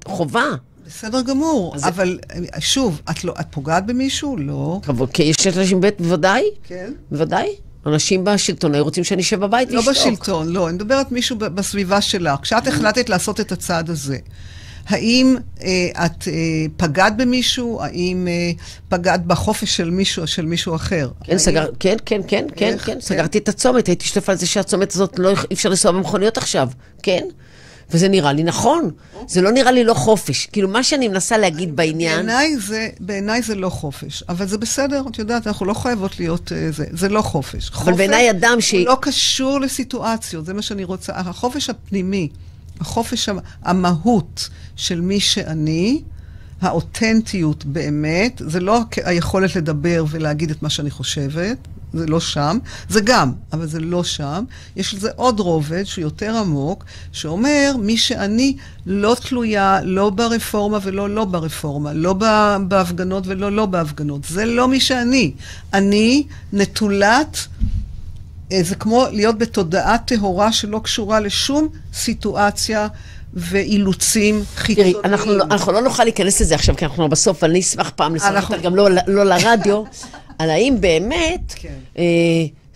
חובה. בסדר גמור, אז- אבל אה, שוב, את לא- את פוגעת במישהו? לא. כי יש אנשים בית, בוודאי, כן. בוודאי. אנשים בשלטון היו רוצים שאני אשב בבית לא ואשתוק. בשלטון, לא, אני מדברת מישהו בסביבה שלך. כשאת החלטת לעשות את הצעד הזה, האם אה, את אה, פגעת במישהו? האם אה, פגעת בחופש של מישהו, של מישהו אחר? כן, סגר, כן, כן, כן, כן, איך? כן, כן. סגרתי את הצומת, הייתי שותפה על זה שהצומת הזאת, לא, אי אפשר לנסוע במכוניות עכשיו, כן? וזה נראה לי נכון, זה לא נראה לי לא חופש. כאילו, מה שאני מנסה להגיד בעניין, בעיניי זה, בעיניי זה לא חופש, אבל זה בסדר, את יודעת, אנחנו לא חייבות להיות אה, זה, זה לא חופש. אבל בעיניי אדם ש- הוא לא קשור לסיטואציות, זה מה שאני רוצה. החופש הפנימי, החופש, המ- המהות של מי שאני, האותנטיות באמת, זה לא היכולת לדבר ולהגיד את מה שאני חושבת, זה לא שם, זה גם, אבל זה לא שם. יש לזה עוד רובד שהוא יותר עמוק, שאומר, מי שאני לא תלויה לא ברפורמה ולא לא ברפורמה, לא בהפגנות ולא לא בהפגנות. זה לא מי שאני. אני נטולת... אה, זה כמו להיות בתודעה טהורה שלא קשורה לשום סיטואציה ואילוצים תראי, חיצוניים. אנחנו לא- אנחנו לא נוכל להיכנס לזה עכשיו, כי אנחנו בסוף, אני אשמח פעם אנחנו- אותה, גם לא לא לרדיו, (laughs) על האם באמת, כן. אה,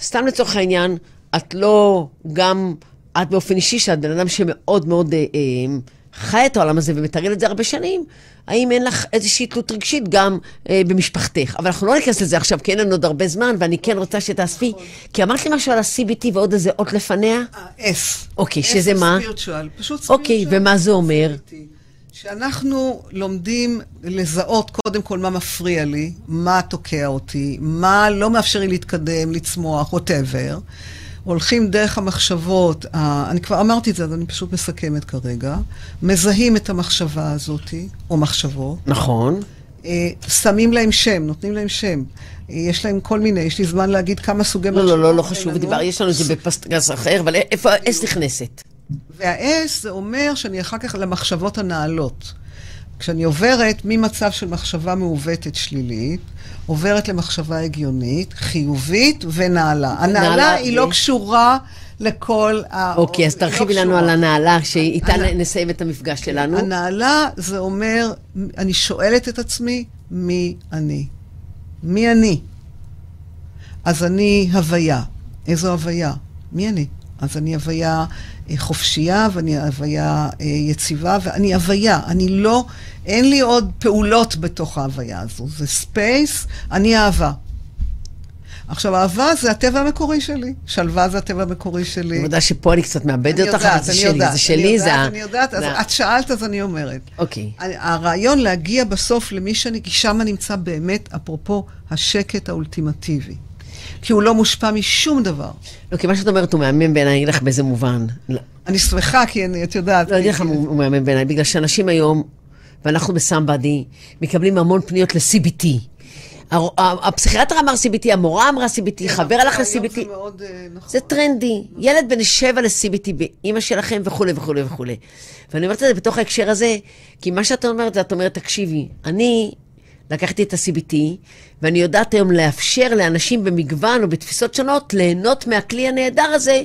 סתם לצורך העניין, את לא גם, את באופן אישי, שאת בן אדם שמאוד מאוד אה, אה, חי את העולם הזה ומתרגל את זה הרבה שנים, האם אין לך איזושהי תלות רגשית גם אה, במשפחתך? אבל אנחנו לא ניכנס לזה עכשיו, כי אין לנו עוד הרבה זמן, ואני כן רוצה שתאספי, נכון. כי אמרת לי משהו על ה-CBT ועוד איזה אות לפניה. ה-S. אוקיי, שזה מה? ספירטואל, פשוט אוקיי, ספירטואל. ומה זה אומר? שאנחנו לומדים לזהות קודם כל מה מפריע לי, מה תוקע אותי, מה לא מאפשר לי להתקדם, לצמוח, whatever. הולכים דרך המחשבות, אני כבר אמרתי את זה, אז אני פשוט מסכמת כרגע, מזהים את המחשבה הזאת, או מחשבות, נכון. אה, שמים להם שם, נותנים להם שם. יש להם כל מיני, יש לי זמן להגיד כמה סוגי לא, לא, לא, לא חשוב. דיבר, יש לנו את זה בפסטגס אחר, אבל איפה ה-S נכנסת? וה-S זה אומר שאני אחר כך למחשבות הנעלות. כשאני עוברת ממצב של מחשבה מעוותת שלילית, עוברת למחשבה הגיונית, חיובית ונעלה. נעלה הנעלה היא לא ו- קשורה לכל ה... אוקיי, אז היא לא תרחיבי לנו. על הנעלה, שאיתה הנ- נסיים את המפגש שלנו. הנעלה זה אומר, אני שואלת את עצמי, מי אני? מי אני? אז אני הוויה. איזו הוויה? מי אני? אז אני הוויה חופשייה, ואני הוויה אה, יציבה, ואני הוויה. אני לא, אין לי עוד פעולות בתוך ההוויה הזו. זה space, אני אהבה. עכשיו, אהבה זה הטבע המקורי שלי. שלווה זה הטבע המקורי שלי. אני מודה שפה אני קצת מאבדת אותך, אבל יודעת, זה שלי, יודעת, זה שלי, זה יודעת, ה... אני יודעת, אז את שאלת, אז אני אומרת. אוקיי. הרעיון להגיע בסוף למי שאני, כי שם נמצא באמת, אפרופו, השקט האולטימטיבי. כי הוא לא מושפע משום דבר. לא, כי מה שאת אומרת הוא מהמם בעיניי, אני אגיד לך באיזה מובן. לא, אני שמחה, כי אני, את יודעת. לא, אני אגיד לך הוא מהמם בעיניי, בגלל שאנשים היום, ואנחנו בסמבדי, מקבלים המון פניות ל-CBT. הפסיכיאטר אמר CBT, המורה אמרה CBT, חבר הלך כן, ל-CBT. אה, נכון. זה טרנדי. ילד בן שבע ל-CBT באימא שלכם וכולי וכולי וכולי. ואני אומרת את זה בתוך ההקשר הזה, כי מה שאת אומרת, את אומרת, תקשיבי, אני לקחתי את ה-CBT, ואני יודעת היום לאפשר לאנשים במגוון או בתפיסות שונות ליהנות מהכלי הנהדר הזה,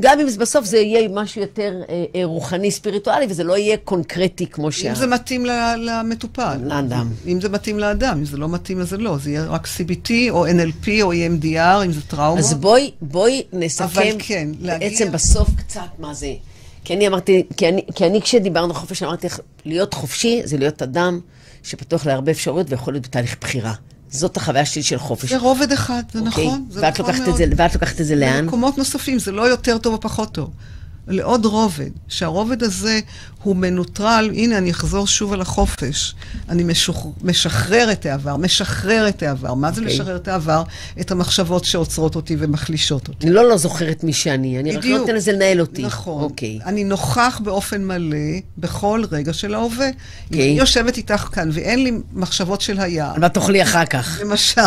גם אם בסוף זה יהיה משהו יותר אה, אה, רוחני, ספיריטואלי, וזה לא יהיה קונקרטי כמו שה... אם זה מתאים למטופל. לאדם. אם זה מתאים לאדם, אם זה לא מתאים אז זה לא. זה יהיה רק CBT או NLP או EMDR, אם זה טראומה. אז בואי, בואי נסכם כן, להגיע- בעצם בסוף קצת מה זה. כי אני אמרתי, כי אני, כי אני כשדיברנו חופש, אמרתי לך, להיות חופשי זה להיות אדם שפתוח להרבה אפשרויות ויכול להיות בתהליך בחירה. זאת החוויה שלי של חופש. זה רובד אחד, זה אוקיי? נכון. זה ואת נכון לוקחת מאוד. זה- ואת לוקחת את זה לאן? למקומות נוספים, זה לא יותר טוב או פחות טוב. לעוד רובד, שהרובד הזה הוא מנוטרל, הנה אני אחזור שוב על החופש. אני משוח, משחרר את העבר, משחרר את העבר. מה זה אוקיי. לשחרר את העבר? את המחשבות שעוצרות אותי ומחלישות אותי. אני לא לא זוכרת מי שאני, אני רק לא נותן לזה לנהל אותי. נכון. אוקיי. אני נוכח באופן מלא בכל רגע של ההווה. אוקיי. אני יושבת איתך כאן ואין לי מחשבות של היה, על מה תאכלי אחר כך? למשל.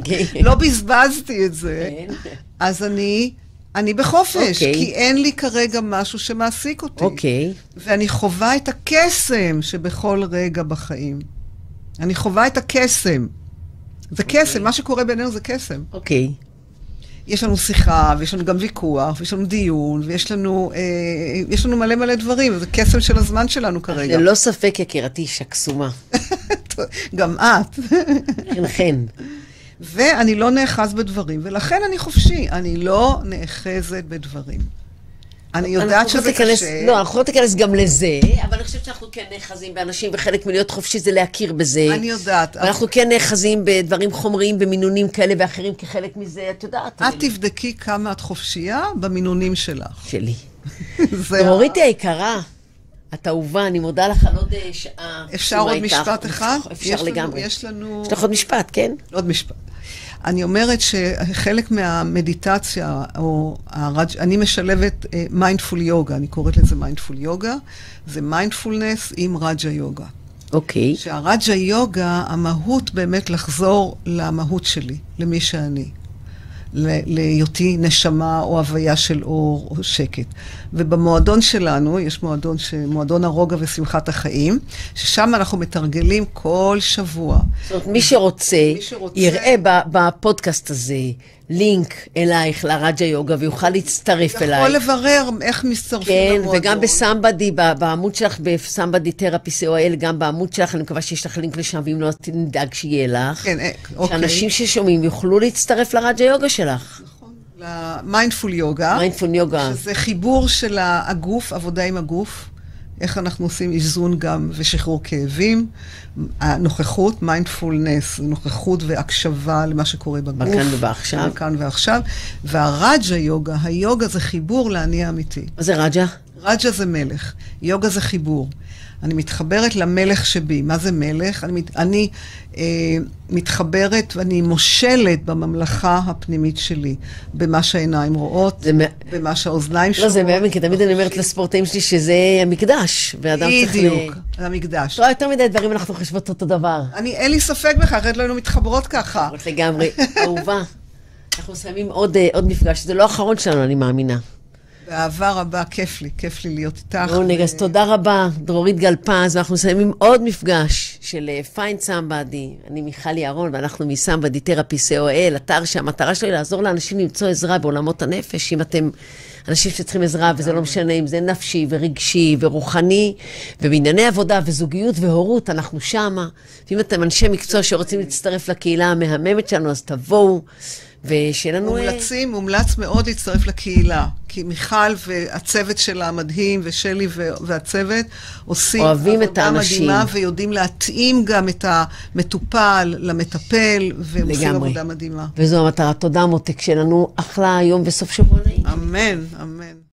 (laughs) לא בזבזתי את זה, כן. אז אני, אני בחופש, אוקיי. כי אין לי כרגע משהו שמעסיק אותי. אוקיי. ואני חווה את הקסם שבכל רגע בחיים. אני חווה את הקסם. זה אוקיי. קסם, מה שקורה בינינו זה קסם. אוקיי. יש לנו שיחה, ויש לנו גם ויכוח, ויש לנו דיון, ויש לנו, אה, יש לנו מלא מלא דברים, וזה קסם של הזמן שלנו כרגע. ללא ספק, יקירתי, אישה קסומה. (laughs) גם את. חן חן. ואני לא נאחז בדברים, ולכן אני חופשי. אני לא נאחזת בדברים. אני יודעת אנחנו שזה להיכנס- קשה. לא, אנחנו יכולות להיכנס גם לזה, אבל אני חושבת שאנחנו כן נאחזים באנשים, וחלק מלהיות חופשי זה להכיר בזה. אני יודעת. ואנחנו כן נאחזים בדברים חומריים, במינונים כאלה ואחרים, כחלק מזה, את יודעת. את תבדקי כמה את חופשייה במינונים שלך. שלי. (laughs) זה דרוריתי היקרה, את אהובה, אני מודה לך על עוד אה, שעה. אפשר עוד איתך. משפט אחד? אפשר יש לנו- לגמרי. יש לנו... יש לך עוד משפט, כן? עוד משפט. אני אומרת שחלק מהמדיטציה, או הרג'... אני משלבת mindful יוגה, אני קוראת לזה mindful יוגה, זה מיינדפולנס עם רג'ה יוגה. אוקיי. שהרג'ה יוגה, המהות באמת לחזור למהות שלי, למי שאני. להיותי נשמה או הוויה של אור או שקט. ובמועדון שלנו, יש מועדון, ש... מועדון הרוגע ושמחת החיים, ששם אנחנו מתרגלים כל שבוע. זאת אומרת, מי שרוצה, מי שרוצה- יראה בפודקאסט הזה לינק אלייך לרג'ה יוגה, ויוכל להצטרף יכול אלייך. לברר איך מצטרפים כן, למועדון. וגם ב Somebody, בעמוד שלך, ב Somebody Therapy co.il, גם בעמוד שלך, אני מקווה שיש לך לינק לשם, ואם לא, נדאג שיהיה לך. כן, אה, אוקיי. שאנשים ששומעים יוכלו להצטרף לרג'ה יוגה שלך. ל mindful יוגה. mindful יוגה. שזה חיבור של הגוף, עבודה עם הגוף. איך אנחנו עושים איזון גם ושחרור כאבים. הנוכחות, מיינדפולנס, נוכחות והקשבה למה שקורה בגוף. בכאן ובעכשיו. בכאן ועכשיו. והרג'ה יוגה, היוגה זה חיבור לאני האמיתי. מה זה רג'ה? רג'ה זה מלך, יוגה זה חיבור. אני מתחברת למלך שבי. מה זה מלך? אני, מת, אני אה, מתחברת ואני מושלת בממלכה הפנימית שלי, במה שהעיניים רואות, זה במה שהאוזניים לא, שומעות. זה באמת, כי תמיד אני אומרת לספורטאים שלי שזה המקדש, ואדם צריך. בדיוק, המקדש. את רואה יותר מדי דברים, אנחנו חושבות אותו דבר. אני, אין לי ספק בכך, אחרת לא היינו מתחברות ככה. לגמרי, אהובה. אנחנו מסיימים עוד, אה, עוד מפגש, זה לא האחרון שלנו, אני מאמינה. באהבה רבה, כיף לי, כיף לי להיות איתך. עונג, אז תודה רבה, דרורית גלפז, ואנחנו מסיימים עוד מפגש של Find Somebody. אני מיכל יערון, ואנחנו מ Somebody Therapy co.il, אתר שהמטרה שלו היא לעזור לאנשים למצוא עזרה בעולמות הנפש. אם אתם אנשים שצריכים עזרה, וזה לא משנה אם זה נפשי ורגשי ורוחני, ובענייני עבודה וזוגיות והורות, אנחנו שמה. ואם אתם אנשי מקצוע שרוצים להצטרף לקהילה המהממת שלנו, אז תבואו, ושיהיה לנו... מומלצים, מומלץ מאוד להצטרף לקהילה. כי מיכל והצוות שלה המדהים, ושלי והצוות, עושים אוהבים את עבודה האנשים. מדהימה, ויודעים להתאים גם את המטופל למטפל, והם עושים לגמרי. עבודה מדהימה. וזו המטרה. תודה, מותק, שיהיה לנו אחלה יום וסוף שבוע נעים. אמן, אמן.